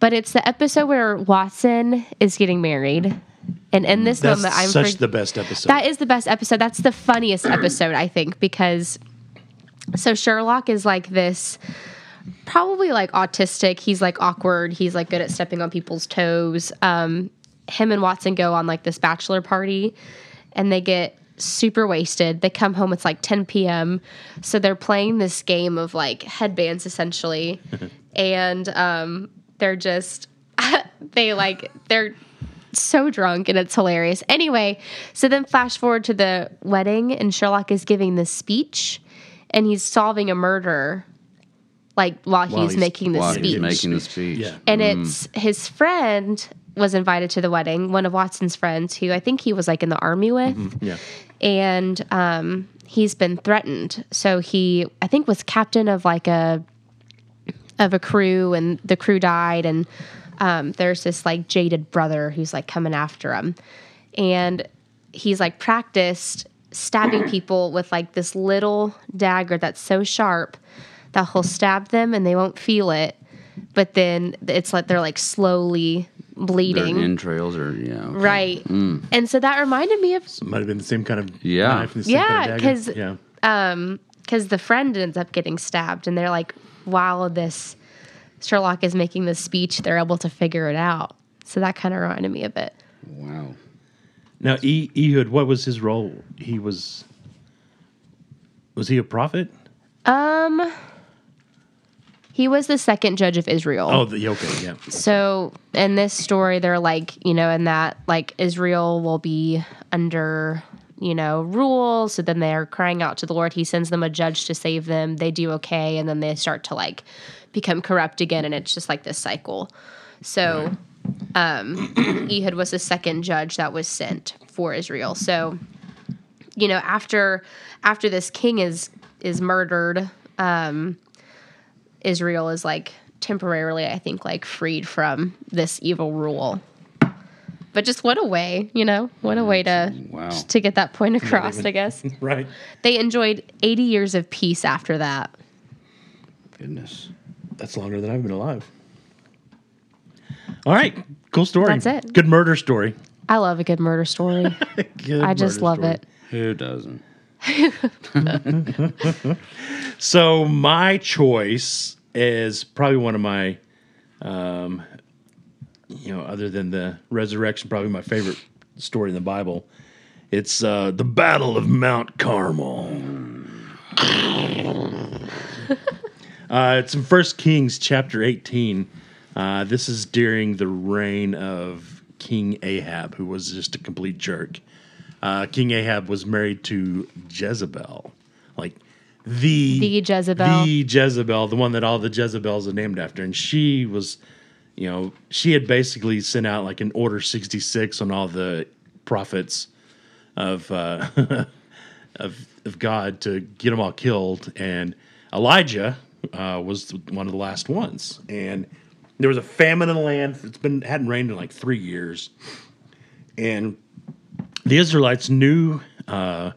but it's the episode where Watson is getting married, and in this That's moment, I'm such for- the best episode. that is the best episode. That's the funniest episode I think because so Sherlock is like this probably like autistic. He's like awkward. He's like good at stepping on people's toes. Um, him and Watson go on like this bachelor party and they get super wasted. They come home, it's like 10 p.m. So they're playing this game of like headbands essentially. and um, they're just, they like, they're so drunk and it's hilarious. Anyway, so then flash forward to the wedding and Sherlock is giving this speech and he's solving a murder like while, While he's, he's- making the speech. he's making the speech. Yeah. and it's his friend was invited to the wedding, one of Watson's friends who I think he was like in the army with yeah. and um, he's been threatened. So he, I think, was captain of like a of a crew, and the crew died. And um, there's this like jaded brother who's like coming after him, and he's like practiced stabbing people with like this little dagger that's so sharp that he'll stab them and they won't feel it, but then it's like they're like slowly Their bleeding. entrails are yeah. okay. Right. And so that reminded me of Might have been the same kind of Yeah. knife and the same Yeah, kind of dagger. 'cause- yeah. um because the friend ends up getting stabbed and they're like while this sherlock is making this speech they're able to figure it out so that kind of reminded me of it Wow. Now, e- Ehud, what was his role? He was. Was he a prophet? um he was the second judge of israel Oh, the okay, yeah. so in this story they're like you know in that like israel will be under you know rule so then they're crying out to the lord. He sends them a judge to save them. They do okay. And then they start to like become corrupt again. And it's just like this cycle. So um ehud was the second judge that was sent for israel. So you know after after this king is is murdered um Israel is like temporarily, I think, like freed from this evil rule. But just what a way, you know, what a way to Wow. to get that point across. I guess Right. they enjoyed 80 years of peace after that. Goodness. That's longer than I've been alive. All right. Cool story. That's it. Good murder story. I love a good murder story. Good I just love story. it. Who doesn't? So my choice is probably one of my Um, you know, other than the resurrection, probably my favorite story in the Bible. It's uh, the Battle of Mount Carmel. uh, it's in First Kings chapter 18. Uh, this is during the reign of King Ahab, who was just a complete jerk. Uh, King Ahab was married to Jezebel, like the The Jezebel. the Jezebel, the one that all the Jezebels are named after, and she was, you know, she had basically sent out like an order sixty six on all the prophets of uh, of of God to get them all killed, and Elijah uh, was one of the last ones, and there was a famine in the land. It's been hadn't rained in like three years, and the Israelites knew uh,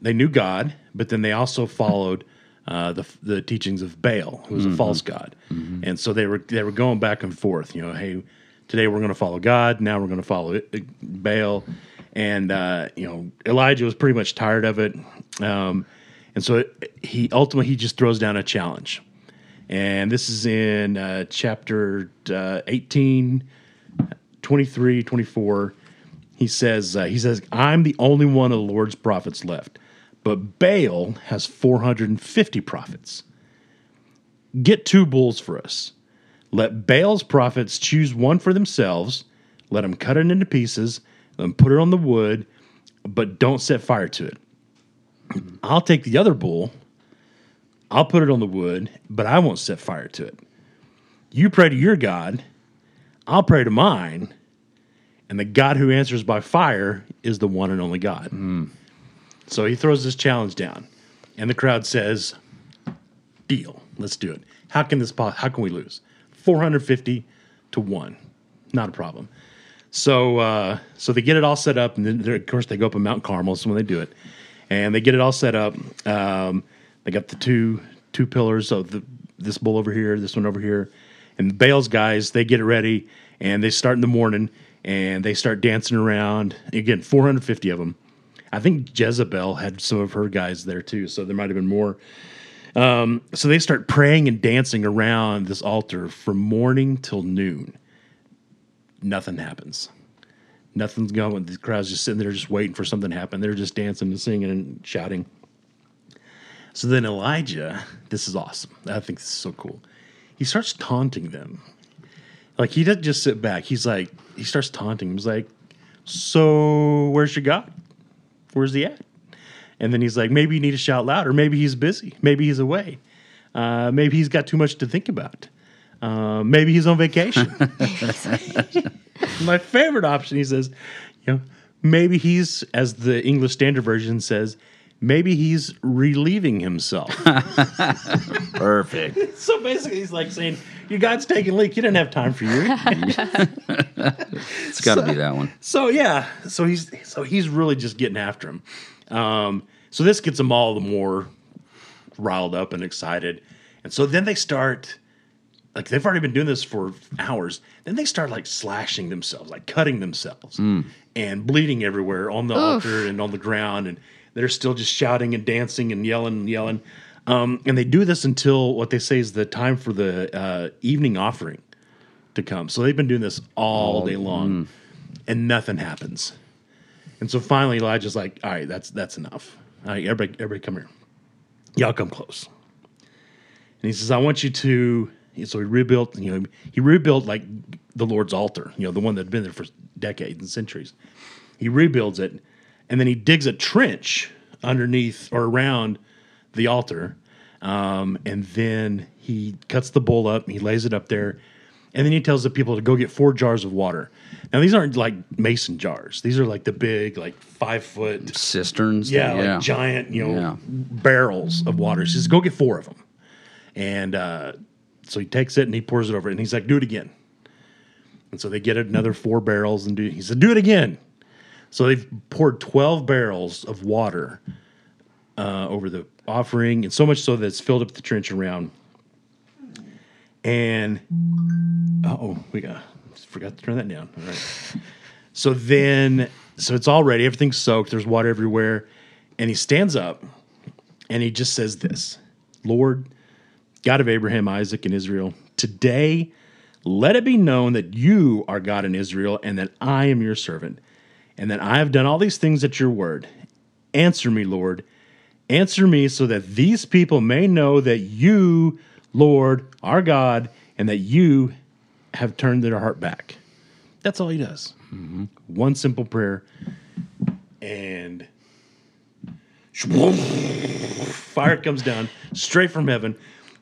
they knew God, but then they also followed uh, the the teachings of Baal, who was a false god, and so they were they were going back and forth. You know, hey, today we're going to follow God, now we're going to follow it, Baal, and uh, you know Elijah was pretty much tired of it, um, and so it, he ultimately he just throws down a challenge, and this is in uh, chapter uh, 18, 23, 24 he says uh, he says i'm the only one of the lord's prophets left but baal has 450 prophets. Get two bulls for us. Let baal's prophets choose one for themselves. Let them cut it into pieces them put it on the wood but don't set fire to it. I'll take the other bull. I'll put it on the wood but i won't set fire to it. You pray to your god. I'll pray to mine. And the God who answers by fire is the one and only God. Mm. So he throws this challenge down, and the crowd says, "Deal, let's do it. How can this? po- How can we lose? Four hundred fifty to one, not a problem." So, uh, so they get it all set up, and then of course they go up in Mount Carmel. So when they do it, and they get it all set up, um, they got the two two pillars of the this bull over here, this one over here, and the Baal's guys they get it ready, and they start in the morning, and they start dancing around. Again, 450 of them. I think Jezebel had some of her guys there too, so there might have been more. Um, so they start praying and dancing around this altar from morning till noon. Nothing happens. Nothing's going. The crowd's just sitting there, just waiting for something to happen. They're just dancing and singing and shouting. So then Elijah, this is awesome. I think this is so cool. He starts taunting them. Like he doesn't just sit back. He's like, he starts taunting. He's like, "So where's your God? Where's he at?" And then he's like, "Maybe you need to shout louder. Maybe he's busy. Maybe he's away. Uh, maybe he's got too much to think about. Uh, maybe he's on vacation." My favorite option, he says, you know, maybe he's, as the English Standard Version says, maybe he's relieving himself. Perfect. so basically, he's like saying, "Your God's taking a leak. You didn't have time for you." It's got to be that one. so yeah, so he's so he's really just getting after him. Um, so this gets them all the more riled up and excited, and so then they start. Like they've already been doing this for hours. Then they start like slashing themselves, like cutting themselves, and bleeding everywhere on the altar and on the ground. And they're still just shouting and dancing and yelling and yelling. Um, and they do this until what they say is the time for the uh, evening offering to come. So they've been doing this all day long, and nothing happens. And so finally, Elijah's like, "All right, that's that's enough. All right, everybody, everybody, come here. Y'all come close." And he says, "I want you to." So he rebuilt. You know, he rebuilt like the Lord's altar. You know, the one that had been there for decades and centuries. He rebuilds it, and then he digs a trench underneath or around the altar, um, and then he cuts the bowl up. He lays it up there, and then he tells the people to go get four jars of water. Now these aren't like mason jars; these are like the big, like five foot, Cisterns. yeah, like giant, you know, Yeah. barrels of water. So He says, "Go get four of them," and uh, so he takes it and he pours it over, it, and he's like, "Do it again." And so they get another four barrels and do. He said, "Do it again." So they've poured twelve barrels of water uh, over the offering, and so much so that it's filled up the trench around. And oh, we got forgot to turn that down. All right. So then, so it's all ready. Everything's soaked. There's water everywhere, and he stands up, and he just says this: "Lord, God of Abraham, Isaac, and Israel, Today, let it be known that you are God in Israel, and that I am your servant, and that I have done all these things at your word. Answer me, Lord. Answer me so that these people may know that you, Lord, are God, and that you have turned their heart back. That's all he does. Mm-hmm. One simple prayer, and fire comes down straight from heaven,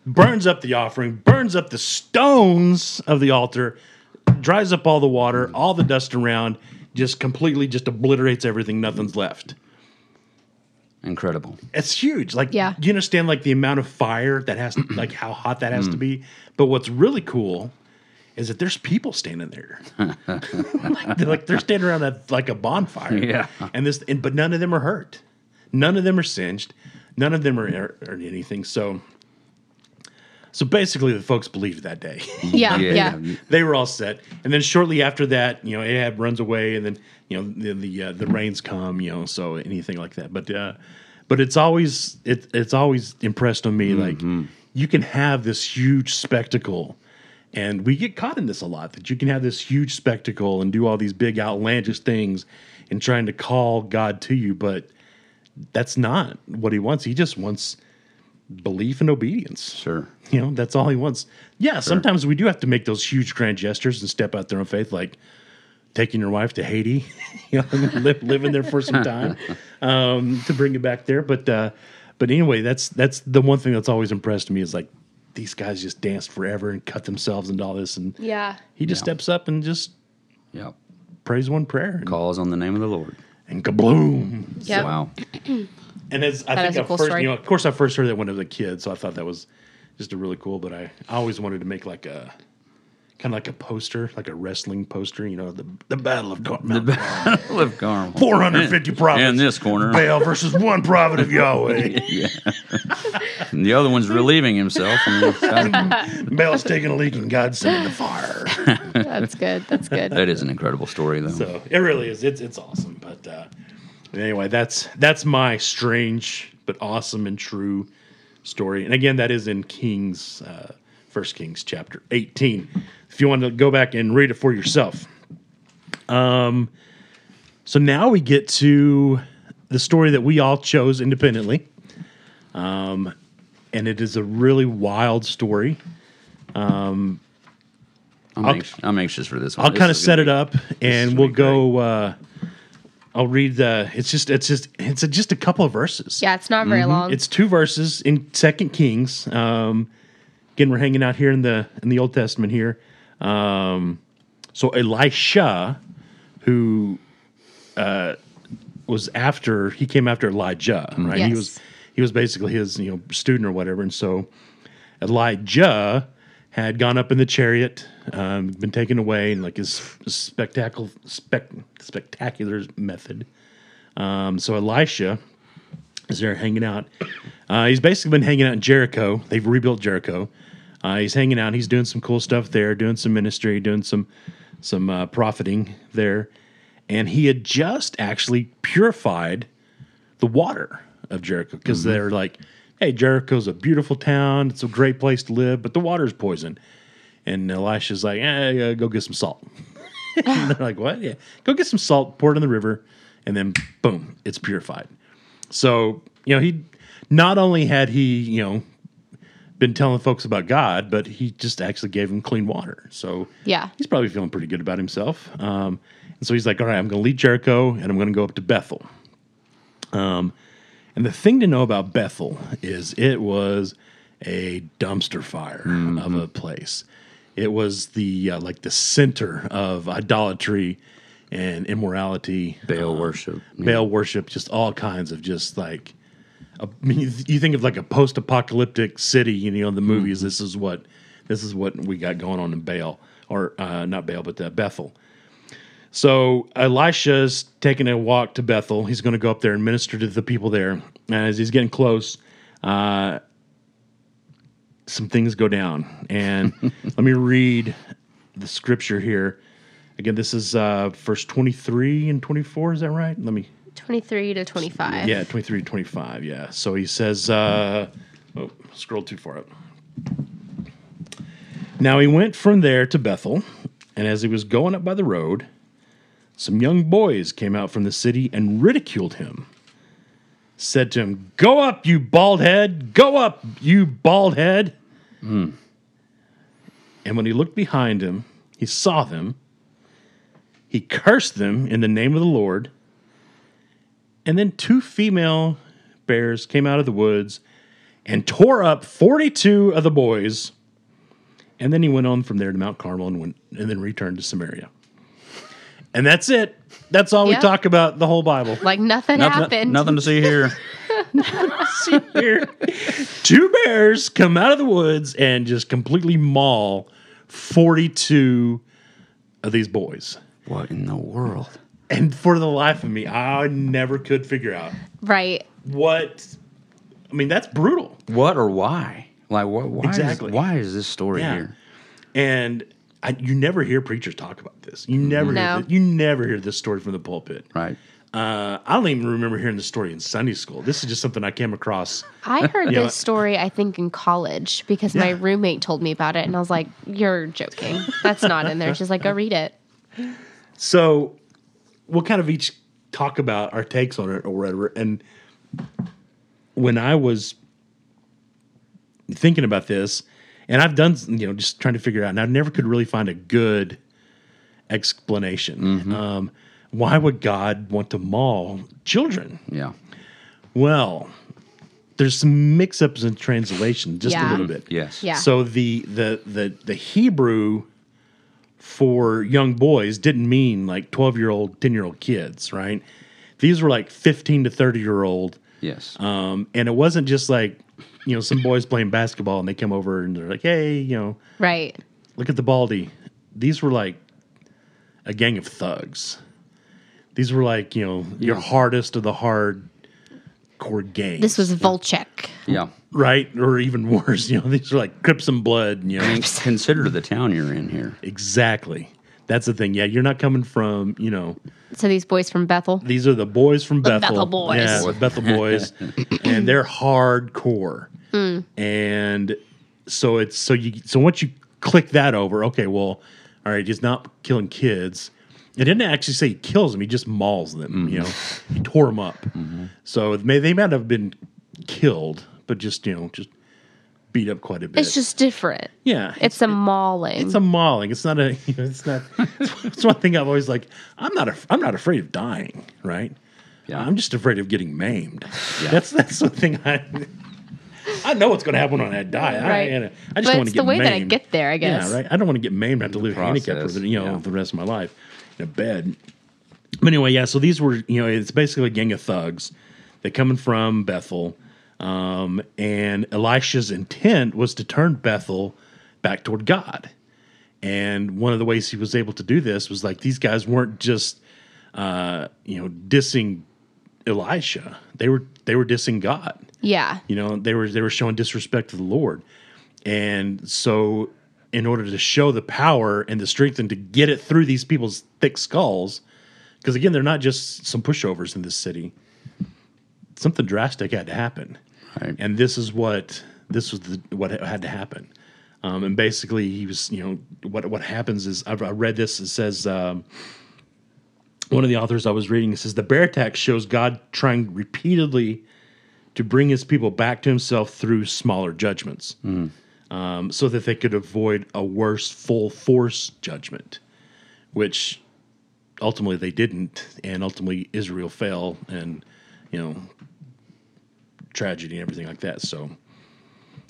burns up the offering, burns up the stones of the altar, dries up all the water, all the dust around, just completely just obliterates everything. Nothing's left. Incredible. It's huge. Like, Yeah. you understand like the amount of fire that has, to, like how hot that has to mm. be. But what's really cool is that there's people standing there. like, they're, like they're standing around that like a bonfire. Yeah. And this, and, but none of them are hurt. None of them are singed. None of them are, are, are anything. So, so basically, the folks believed that day. Yeah, yeah. they were all set. And then shortly after that, you know, Ahab runs away, and then you know the the, uh, the rains come, you know, so anything like that. But uh, but it's always it it's always impressed on me like you can have this huge spectacle. And we get caught in this a lot that you can have this huge spectacle and do all these big outlandish things and trying to call God to you, but that's not what he wants. He just wants belief and obedience. Sure. You know, that's all he wants. Yeah, sometimes we do have to make those huge grand gestures and step out there on faith, like taking your wife to Haiti, you know, live, living there for some time um, to bring it back there. But uh, but anyway, that's that's the one thing that's always impressed me is like these guys just danced forever and cut themselves into all this, and Yeah. he just steps up and just yeah prays one prayer and, Calls on the name of the Lord. And kabloom. Yep. Wow. And as I That think is a I cool first, story. you know, of course, I first heard that when I was a kid, so I thought that was just a really cool. But I, I always wanted to make like a kind of like a poster, like a wrestling poster. You know, the the Battle of Gar- Mount Carmel. Live Carmel. 450 prophets. In this corner. Baal versus one prophet of Yahweh. yeah. and the other one's relieving himself. And it's Baal's taking a leak and God's sending the fire. That's good. That's good. that is an incredible story, though. So it really is. It's it's awesome. But uh, anyway, that's that's my strange but awesome and true story. And again, that is in Kings, uh, First Kings chapter eighteen. If you want to go back and read it for yourself. Um, so now we get to the story that we all chose independently. Um, and it is a really wild story. I'm, anx- I'm anxious for this one. I'll This kind of is set gonna it be- up, and we'll go. Uh, I'll read the. It's just. It's just. It's a, just a couple of verses. Yeah, it's not very long. It's two verses in Second Kings. Um, again, we're hanging out here in the in the Old Testament here. Um, so Elisha, who uh, was after he came after Elijah, right? He Yes. was he was basically his you know student or whatever, and so Elijah had gone up in the chariot, um, been taken away in like his spectacular spec, spectacular method. Um, so Elisha is there hanging out. Uh, he's basically been hanging out in Jericho. They've rebuilt Jericho. Uh, he's hanging out. He's doing some cool stuff there, doing some ministry, doing some some uh, profiting there, and he had just actually purified the water of Jericho because they're like, "Hey, Jericho's a beautiful town. It's a great place to live, but the water's poison." And Elisha's like, eh, "Go get some salt." and they're like, "What? Yeah, go get some salt, pour it in the river, and then boom, it's purified." So you know, he not only had he you know been telling folks about God, but he just actually gave them clean water. So Yeah. he's probably feeling pretty good about himself. Um, and so he's like, "All right, I'm going to leave Jericho, and I'm going to go up to Bethel." Um, and the thing to know about Bethel is it was a dumpster fire of a place. It was the uh, like the center of idolatry and immorality, Baal worship. Baal worship, just all kinds of just like. I mean, you- think of like a post-apocalyptic city, you know, in the movies. This is what this is what we got going on in Baal, or uh, not Baal, but uh, Bethel. So Elisha's taking a walk to Bethel. He's going to go up there and minister to the people there. And as he's getting close, uh, some things go down. And let me read the scripture here. Again, this is uh, verse 23 and 24. Is that right? Let me 23 to 25. yeah, 23 to 25. Yeah. So he says, uh, oh, scroll too far up. Now he went from there to Bethel, and as he was going up by the road, some young boys came out from the city and ridiculed him. Said to him, Go up, you bald head! Go up, you bald head! Hmm. And when he looked behind him, he saw them. He cursed them in the name of the Lord. And then two female bears came out of the woods and tore up 42 of the boys. And then he went on from there to Mount Carmel and went and then returned to Samaria. And that's it. That's all we talk about the whole Bible. Like nothing, Nothing, happened. nothing to see here. Nothing to see here. Two bears come out of the woods and just completely maul 42 of these boys. what in the world? And for the life of me, I never could figure out Right. what. I mean, that's brutal. What or why? Like what? Why Exactly. Is, why is this story Yeah. here? And I, you never hear preachers talk about this. You never No. hear this, you never hear this story from the pulpit. Right. Uh, I don't even remember hearing the story in Sunday school. This is just something I came across. I heard Yeah. this story, I think, in college because my roommate told me about it, and I was like, "You're joking. That's not in there." She's like, "Go read it." So we'll kind of each talk about our takes on it or whatever. And when I was thinking about this, and I've done, you know, just trying to figure out, and I never could really find a good explanation. Um, why would God want to maul children? Yeah. Well, there's some mix-ups in translation, just a little bit. Yes. Yeah. So the the the the Hebrew for young boys didn't mean like 12 year old, 10 year old kids, right? These were like 15 to 30 year old. Yes. Um, and it wasn't just like, you know, some boys playing basketball and they come over and they're like, hey, you know, Right. look at the baldy. These were like a gang of thugs. These were like, you know, your hardest of the hard core gangs. This was Volchek. yeah. right, or even worse. You know, these are like Crips and Blood. You know, consider the town you're in here. exactly. That's the thing. Yeah, you're not coming from. You know, So these boys from Bethel. these are the boys from Bethel. Bethel boys. Yeah, Bethel boys, and they're hardcore. Mm. And so it's so you so once you click that over, okay, well, all right, he's not killing kids. It didn't actually say he kills them; he just mauls them. You know, he tore them up. So may they might have been killed, but just you know just beat up quite a bit. It's just different. yeah, It's a mauling. it's a mauling. It's not a. You know, it's not. It's one thing I've always like. I'm not. A, I'm not afraid of dying. Right. Yeah. I'm just afraid of getting maimed. Yeah. That's that's the thing. I. I know what's going to happen when I die. I, Right. I, I just but don't want it's to get the way that I get there, I guess. Yeah, right. I don't want to get maimed. I have to live handicapped for process, the, you know yeah. the rest of my life in a bed. But anyway, yeah. So these were you know it's basically a gang of thugs. They're coming from Bethel, um, and Elisha's intent was to turn Bethel back toward God. And one of the ways he was able to do this was like these guys weren't just uh, you know dissing Elisha. They were they were dissing God. Yeah. You know, they were they were showing disrespect to the Lord. And so in order to show the power and the strength and to get it through these people's thick skulls, because again, they're not just some pushovers in this city. Something drastic had to happen. Right. And this is what this was the, what had to happen. Um, and basically, he was, you know, what what happens is I've, I read this. It says um, one of the authors I was reading says the bear attack shows God trying repeatedly to bring His people back to Himself through smaller judgments, um, so that they could avoid a worse full force judgment, which ultimately they didn't, and ultimately Israel fell, and you know, tragedy and everything like that. So.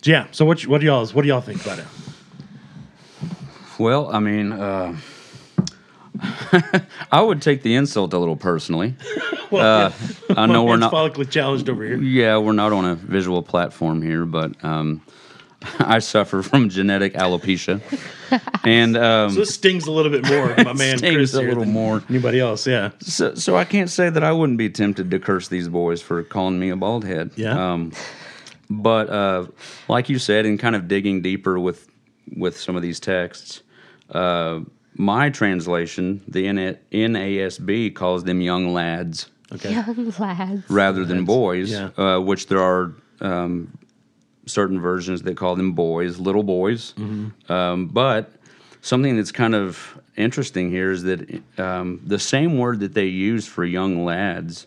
Yeah. So what? What do y'all? What do y'all think about it? Well, I mean, uh, I would take the insult a little personally. Well, Uh, I know we're not. follically challenged over here. Yeah, we're not on a visual platform here, but um, I suffer from genetic alopecia, and um, So this stings a little bit more, my man. Stings Chris a here little than more. Anybody else? Yeah. so, so I can't say that I wouldn't be tempted to curse these boys for calling me a bald head. Yeah. Um, but uh, like you said, and kind of digging deeper with with some of these texts, uh, my translation, the NASB, calls them young lads Okay. Young lads. rather than boys, yeah. uh, which there are um, certain versions that call them boys, little boys. Um, but something that's kind of interesting here is that um, the same word that they use for young lads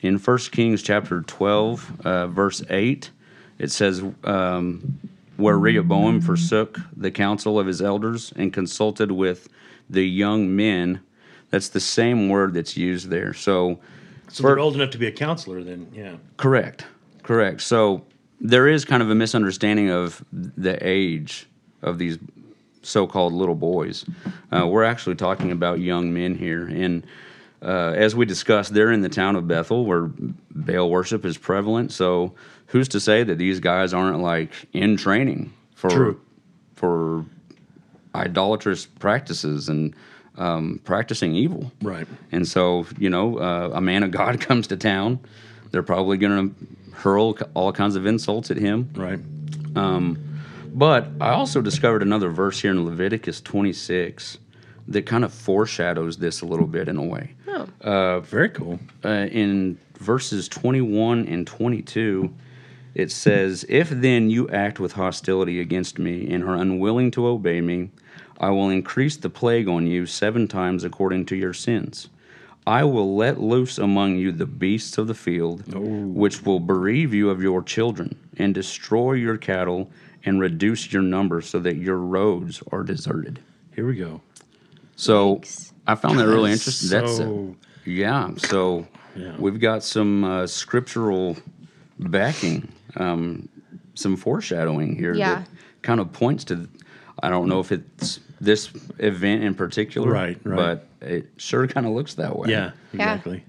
in 1 Kings chapter 12, uh, verse 8, it says, um, Where Rehoboam forsook the counsel of his elders and consulted with the young men. That's the same word that's used there. So, So they're old enough to be a counselor, then, yeah. Correct. Correct. So there is kind of a misunderstanding of the age of these so-called little boys. Uh, we're actually talking about young men here, and uh, as we discussed, they're in the town of Bethel where Baal worship is prevalent. So who's to say that these guys aren't like in training for True. for idolatrous practices and um, practicing evil? Right. And so, you know, uh, a man of God comes to town. They're probably going to hurl all kinds of insults at him. Right. But I also discovered another verse here in Leviticus 26 that kind of foreshadows this a little bit in a way. Oh. Very cool. Uh, in verses 21 and 22, it says, If then you act with hostility against me and are unwilling to obey me, I will increase the plague on you seven times according to your sins. I will let loose among you the beasts of the field, which will bereave you of your children, and destroy your cattle, and reduce your number so that your roads are deserted. Here we go. So Yikes. I found that really That's interesting. That's so- yeah. So Yeah. we've got some uh, scriptural backing, um, some foreshadowing here Yeah. that kind of points to. I don't know if it's this event in particular, Right, right. But it sure kind of looks that way. Yeah, Yeah. exactly.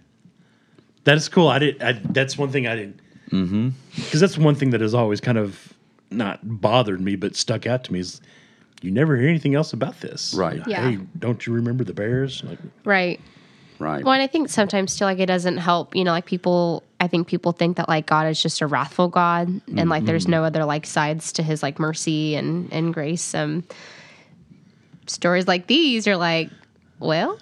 That is cool. I did. I, that's one thing I didn't. Mm-hmm. Because that's one thing that has always kind of not bothered me, but stuck out to me is you never hear anything else about this. Right. Yeah. Hey, don't you remember the Bears? Like, Right. Right. Well, and I think sometimes too, like it doesn't help. You know, like people, I think people think that like God is just a wrathful God, and like there's no other like sides to His like mercy and and grace. Um, stories like these are like, well,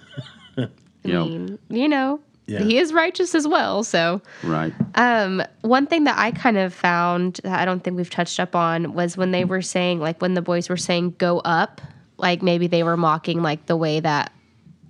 I Yep. mean, you know, Yeah. He is righteous as well. So, Right. um, one thing that I kind of found that I don't think we've touched up on was when they were saying, like, when the boys were saying "go up," like maybe they were mocking like the way that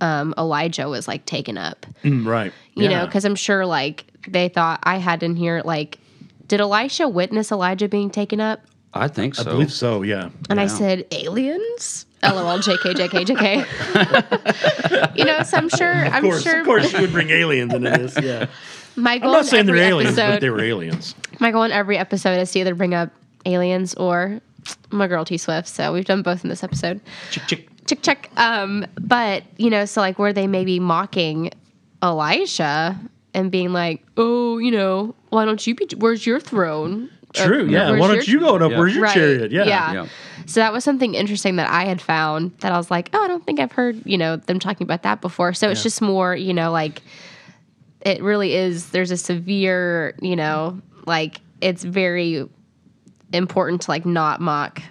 um, Elijah was like taken up mm, right. you know, because I'm sure like they thought I had in here like, did Elisha witness Elijah being taken up? I think so. I believe so. Yeah. And I said, aliens? LOL, JK, JK, JK. you know, so I'm sure, Of I'm course, sure of course, you would bring aliens into this. Yeah. my I'm not saying they're every aliens, episode, but they were aliens. my goal in every episode is to either bring up aliens or my girl T Swift. So we've done both in this episode. Chick, chick. Check, check. Um, but you know, so like, were they maybe mocking Elisha and being like, "Oh, you know, why don't you be? Where's your throne?" Or, True. Yeah. Why don't you go up? Yeah. Where's your Right, chariot? Yeah. yeah. Yeah. So that was something interesting that I had found that I was like, oh, I don't think I've heard, you know, them talking about that before. So it's just more, you know, like it really is, there's a severe, you know, like it's very important to like not mock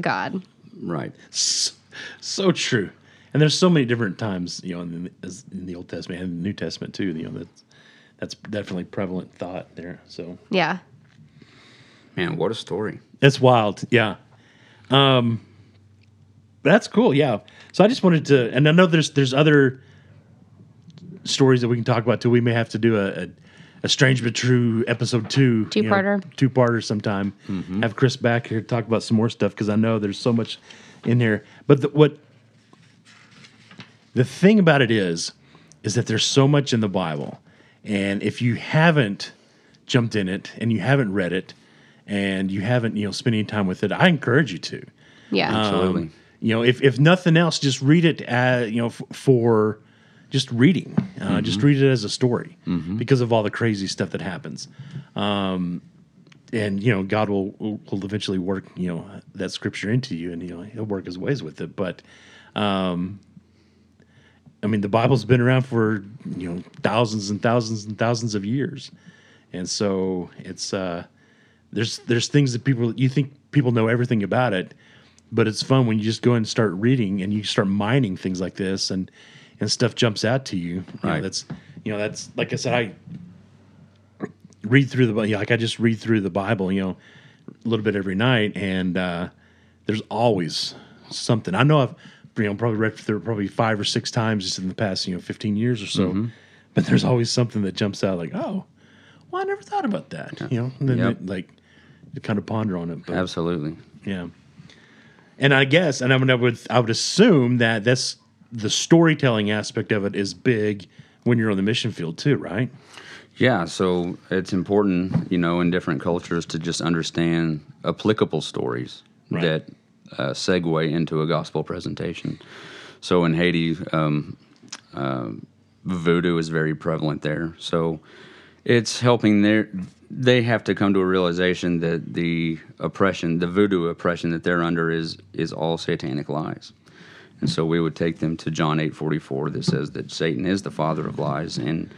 God. Right. So, so true. And there's so many different times, you know, in the, as in the Old Testament and the New Testament too. You know, that's that's definitely prevalent thought there. So Yeah. Man, what a story. It's wild, yeah. Um, that's cool, yeah. So I just wanted to, and I know there's there's other stories that we can talk about too. We may have to do a, a, a strange but true episode two, you know, Two-parter. two parter sometime. Have Chris back here to talk about some more stuff because I know there's so much in here. But the, what the thing about it is, is that there's so much in the Bible, and if you haven't jumped in it and you haven't read it and you haven't you know spent any time with it, I encourage you to. Yeah. Absolutely. Um, you know, if if nothing else, just read it. Uh, you know, f- for just reading, uh, just read it as a story because of all the crazy stuff that happens. Um, and you know, God will, will will eventually work you know that scripture into you, and you know He'll work His ways with it. But um, I mean, the Bible's been around for you know thousands and thousands and thousands of years, and so it's uh, there's there's things that people you think people know everything about it, but it's fun when you just go and start reading and you start mining things like this and and stuff jumps out to you. You know, Right. that's you know that's like I said I read through the like I just read through the Bible. You know, a little bit every night, and uh, there's always something. I know I've you know probably read through probably five or six times just in the past you know 15 years or so, Mm-hmm. but there's always something that jumps out like, oh, well, I never thought about that. You know, and then Yep. it, like you kind of ponder on it. But Absolutely. yeah. And I guess, and I would, I would, I would assume that that's the storytelling aspect of it is big when you're on the mission field too, right? Yeah, so it's important, you know, in different cultures to just understand applicable stories Right. that uh, segue into a gospel presentation. So in Haiti, um, uh, voodoo is very prevalent there. So it's helping their. They have to come to a realization that the oppression, the voodoo oppression that they're under, is is all satanic lies. And so we would take them to John eight forty four that says that Satan is the father of lies, and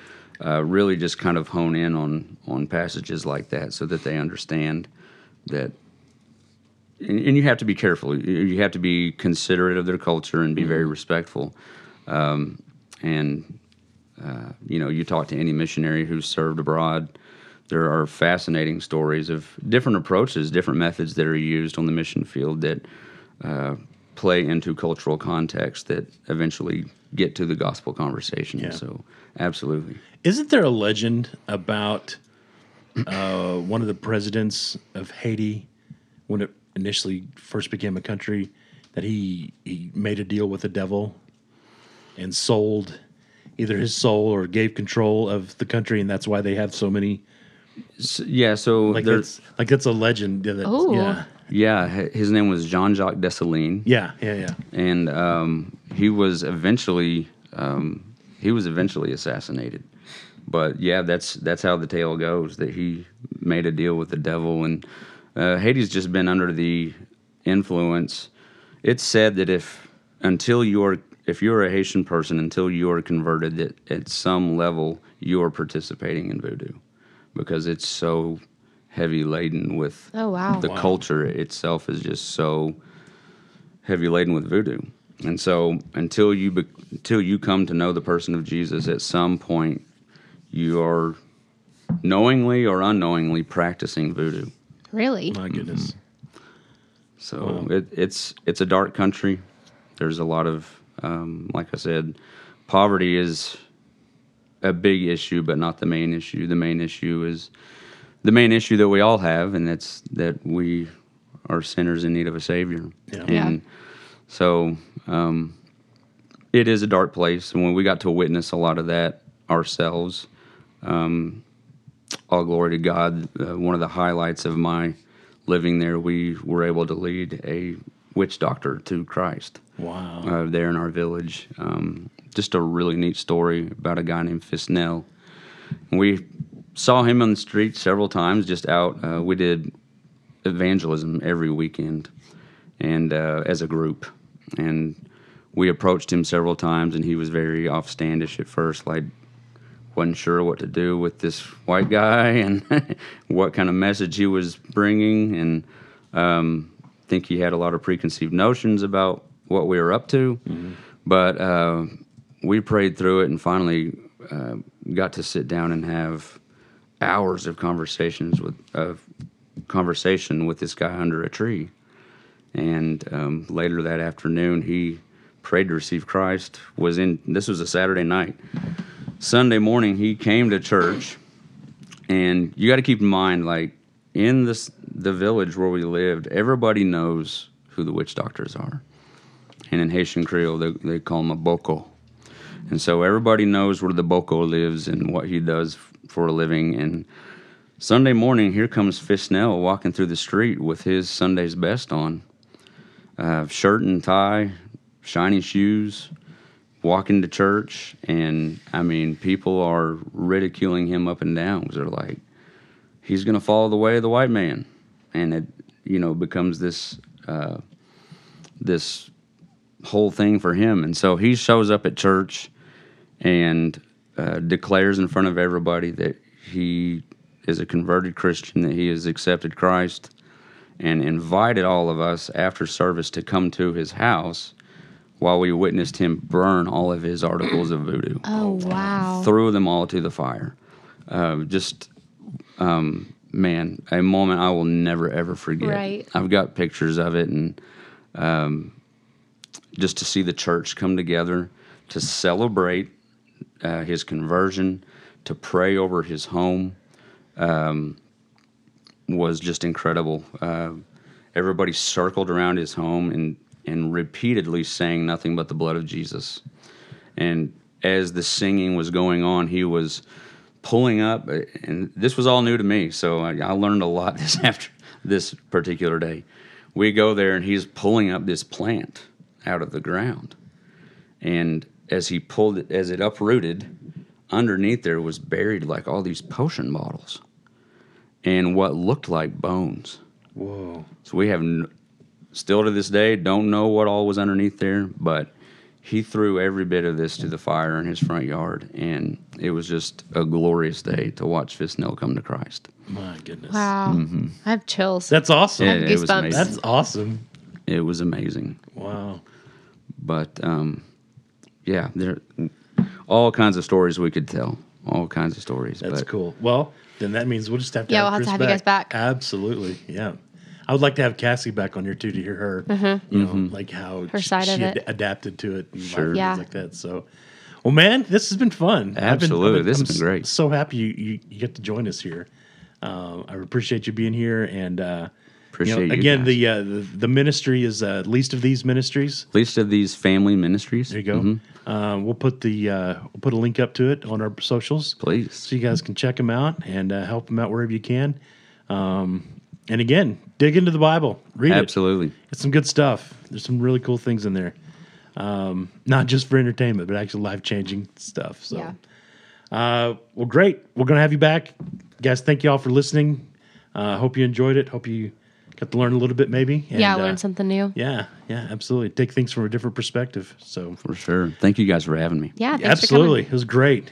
uh, really just kind of hone in on on passages like that so that they understand that. And, and you have to be careful. You have to be considerate of their culture and be very respectful. Um, and uh, you know, you talk to any missionary who's served abroad. There are fascinating stories of different approaches, different methods that are used on the mission field that uh, play into cultural context that eventually get to the gospel conversation. Yeah. So, absolutely. Isn't there a legend about uh, one of the presidents of Haiti when it initially first became a country that he he made a deal with the devil and sold either his soul or gave control of the country, and that's why they have so many. S yeah. So Like that's like that's a legend. That, Ooh. yeah, yeah, his name was Jean Jacques Dessalines. yeah, yeah, yeah. and um, he was eventually um, he was eventually assassinated. But yeah, that's that's how the tale goes. That he made a deal with the devil, and uh, Haiti's just been under the influence. It's said that if until you're if you're a Haitian person until you're converted, that at some level you're participating in voodoo, because it's so heavy laden with Oh, wow. the Wow. culture itself is just so heavy laden with voodoo. And so until you be, until you come to know the person of Jesus at some point you are knowingly or unknowingly practicing voodoo. Really? My goodness. So it, it's it's a dark country. There's a lot of um, like I said, poverty is a big issue, but not the main issue. The main issue is the main issue that we all have, and that's that we are sinners in need of a savior. Yeah. And Yeah. so um, it is a dark place, and when we got to witness a lot of that ourselves, um, all glory to God. Uh, one of the highlights of my living there, we were able to lead a witch doctor to Christ Wow. uh, there in our village. Um, just a really neat story about a guy named Fisnell. We saw him on the street several times, just out. Uh, we did evangelism every weekend, and uh, as a group, and we approached him several times, and he was very offstandish at first, like wasn't sure what to do with this white guy and what kind of message he was bringing, and um, think he had a lot of preconceived notions about what we were up to. But uh, we prayed through it and finally uh, got to sit down and have hours of conversations with of conversation with this guy under a tree. And um, later that afternoon, he prayed to receive Christ. Was in this was a Saturday night. Sunday morning, he came to church, and you got to keep in mind, like in this the village where we lived, everybody knows who the witch doctors are, and in Haitian Creole, they, they call him a boko, and so everybody knows where the boko lives and what he does for a living. And Sunday morning, here comes Fisnell walking through the street with his Sunday's best on, uh, shirt and tie, shiny shoes walking to church and i mean people are ridiculing him up and down. 'cause they're like he's going to follow the way of the white man. And it you know becomes this uh, this whole thing for him. And so he shows up at church and uh, declares in front of everybody that he is a converted christian that he has accepted christ and invited all of us after service to come to his house while we witnessed him burn all of his articles of voodoo Oh, wow. threw them all to the fire. Uh, just um, man, a moment I will never ever forget. Right. I've got pictures of it, and um, just to see the church come together to celebrate uh, his conversion, to pray over his home, um, was just incredible. Uh, everybody circled around his home and and repeatedly saying nothing but the blood of Jesus. And as the singing was going on, he was pulling up, and this was all new to me. So I, I learned a lot this after this particular day. We go there, and he's pulling up this plant out of the ground, and as he pulled it, as it uprooted, underneath there was buried like all these potion bottles, and what looked like bones. Whoa. So we have n- still to this day don't know what all was underneath there, but he threw every bit of this to the fire in his front yard, and it was just a glorious day to watch Fisnell come to Christ. My goodness. Wow. I have chills. That's awesome. Yeah, it was amazing. That's awesome. It was amazing, Wow. but um, yeah, there all kinds of stories we could tell, all kinds of stories. That's but cool. Well, then that means we'll just have to Yeah, have we'll have to Chris have you guys back. Absolutely. Yeah. I would like to have Cassie back on here too to hear her, you know, like how Mm-hmm. Her she, side she of ad- it. adapted to it and Sure. sure. Yeah. things like that. So, well, man, this has been fun. I've been- I've Absolutely. This has I'm been great. So happy you, you, you get to join us here. Um, I appreciate you being here. And, uh, Appreciate you know, again, guys. the, uh, the the ministry is uh, least of these ministries. least of these family ministries. There you go. Mhm. Uh, we'll put the uh, we'll put a link up to it on our socials. Please. so you guys can check them out and uh, help them out wherever you can. Um, and again, dig into the Bible, read it. Absolutely. It's some good stuff. There's some really cool things in there, um, not just for entertainment, but actually life changing stuff. So, Yeah. uh, well, great. We're gonna have you back, guys. Thank you all for listening. Uh, hope you enjoyed it. Hope you got to learn a little bit, maybe. yeah, learn uh, something new. Yeah, yeah, absolutely. Take things from a different perspective. So, For sure. Thank you guys for having me. Yeah, thanks absolutely, For it was great.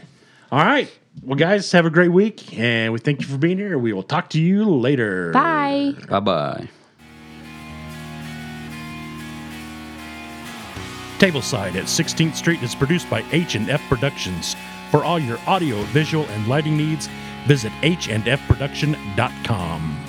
All right, well, guys, have a great week, and we thank you for being here. We will talk to you later. coming. Bye. Bye bye. Tableside at 16th Street is produced by H&F Productions. For all your audio, visual, and lighting needs, visit hnfproduction.com.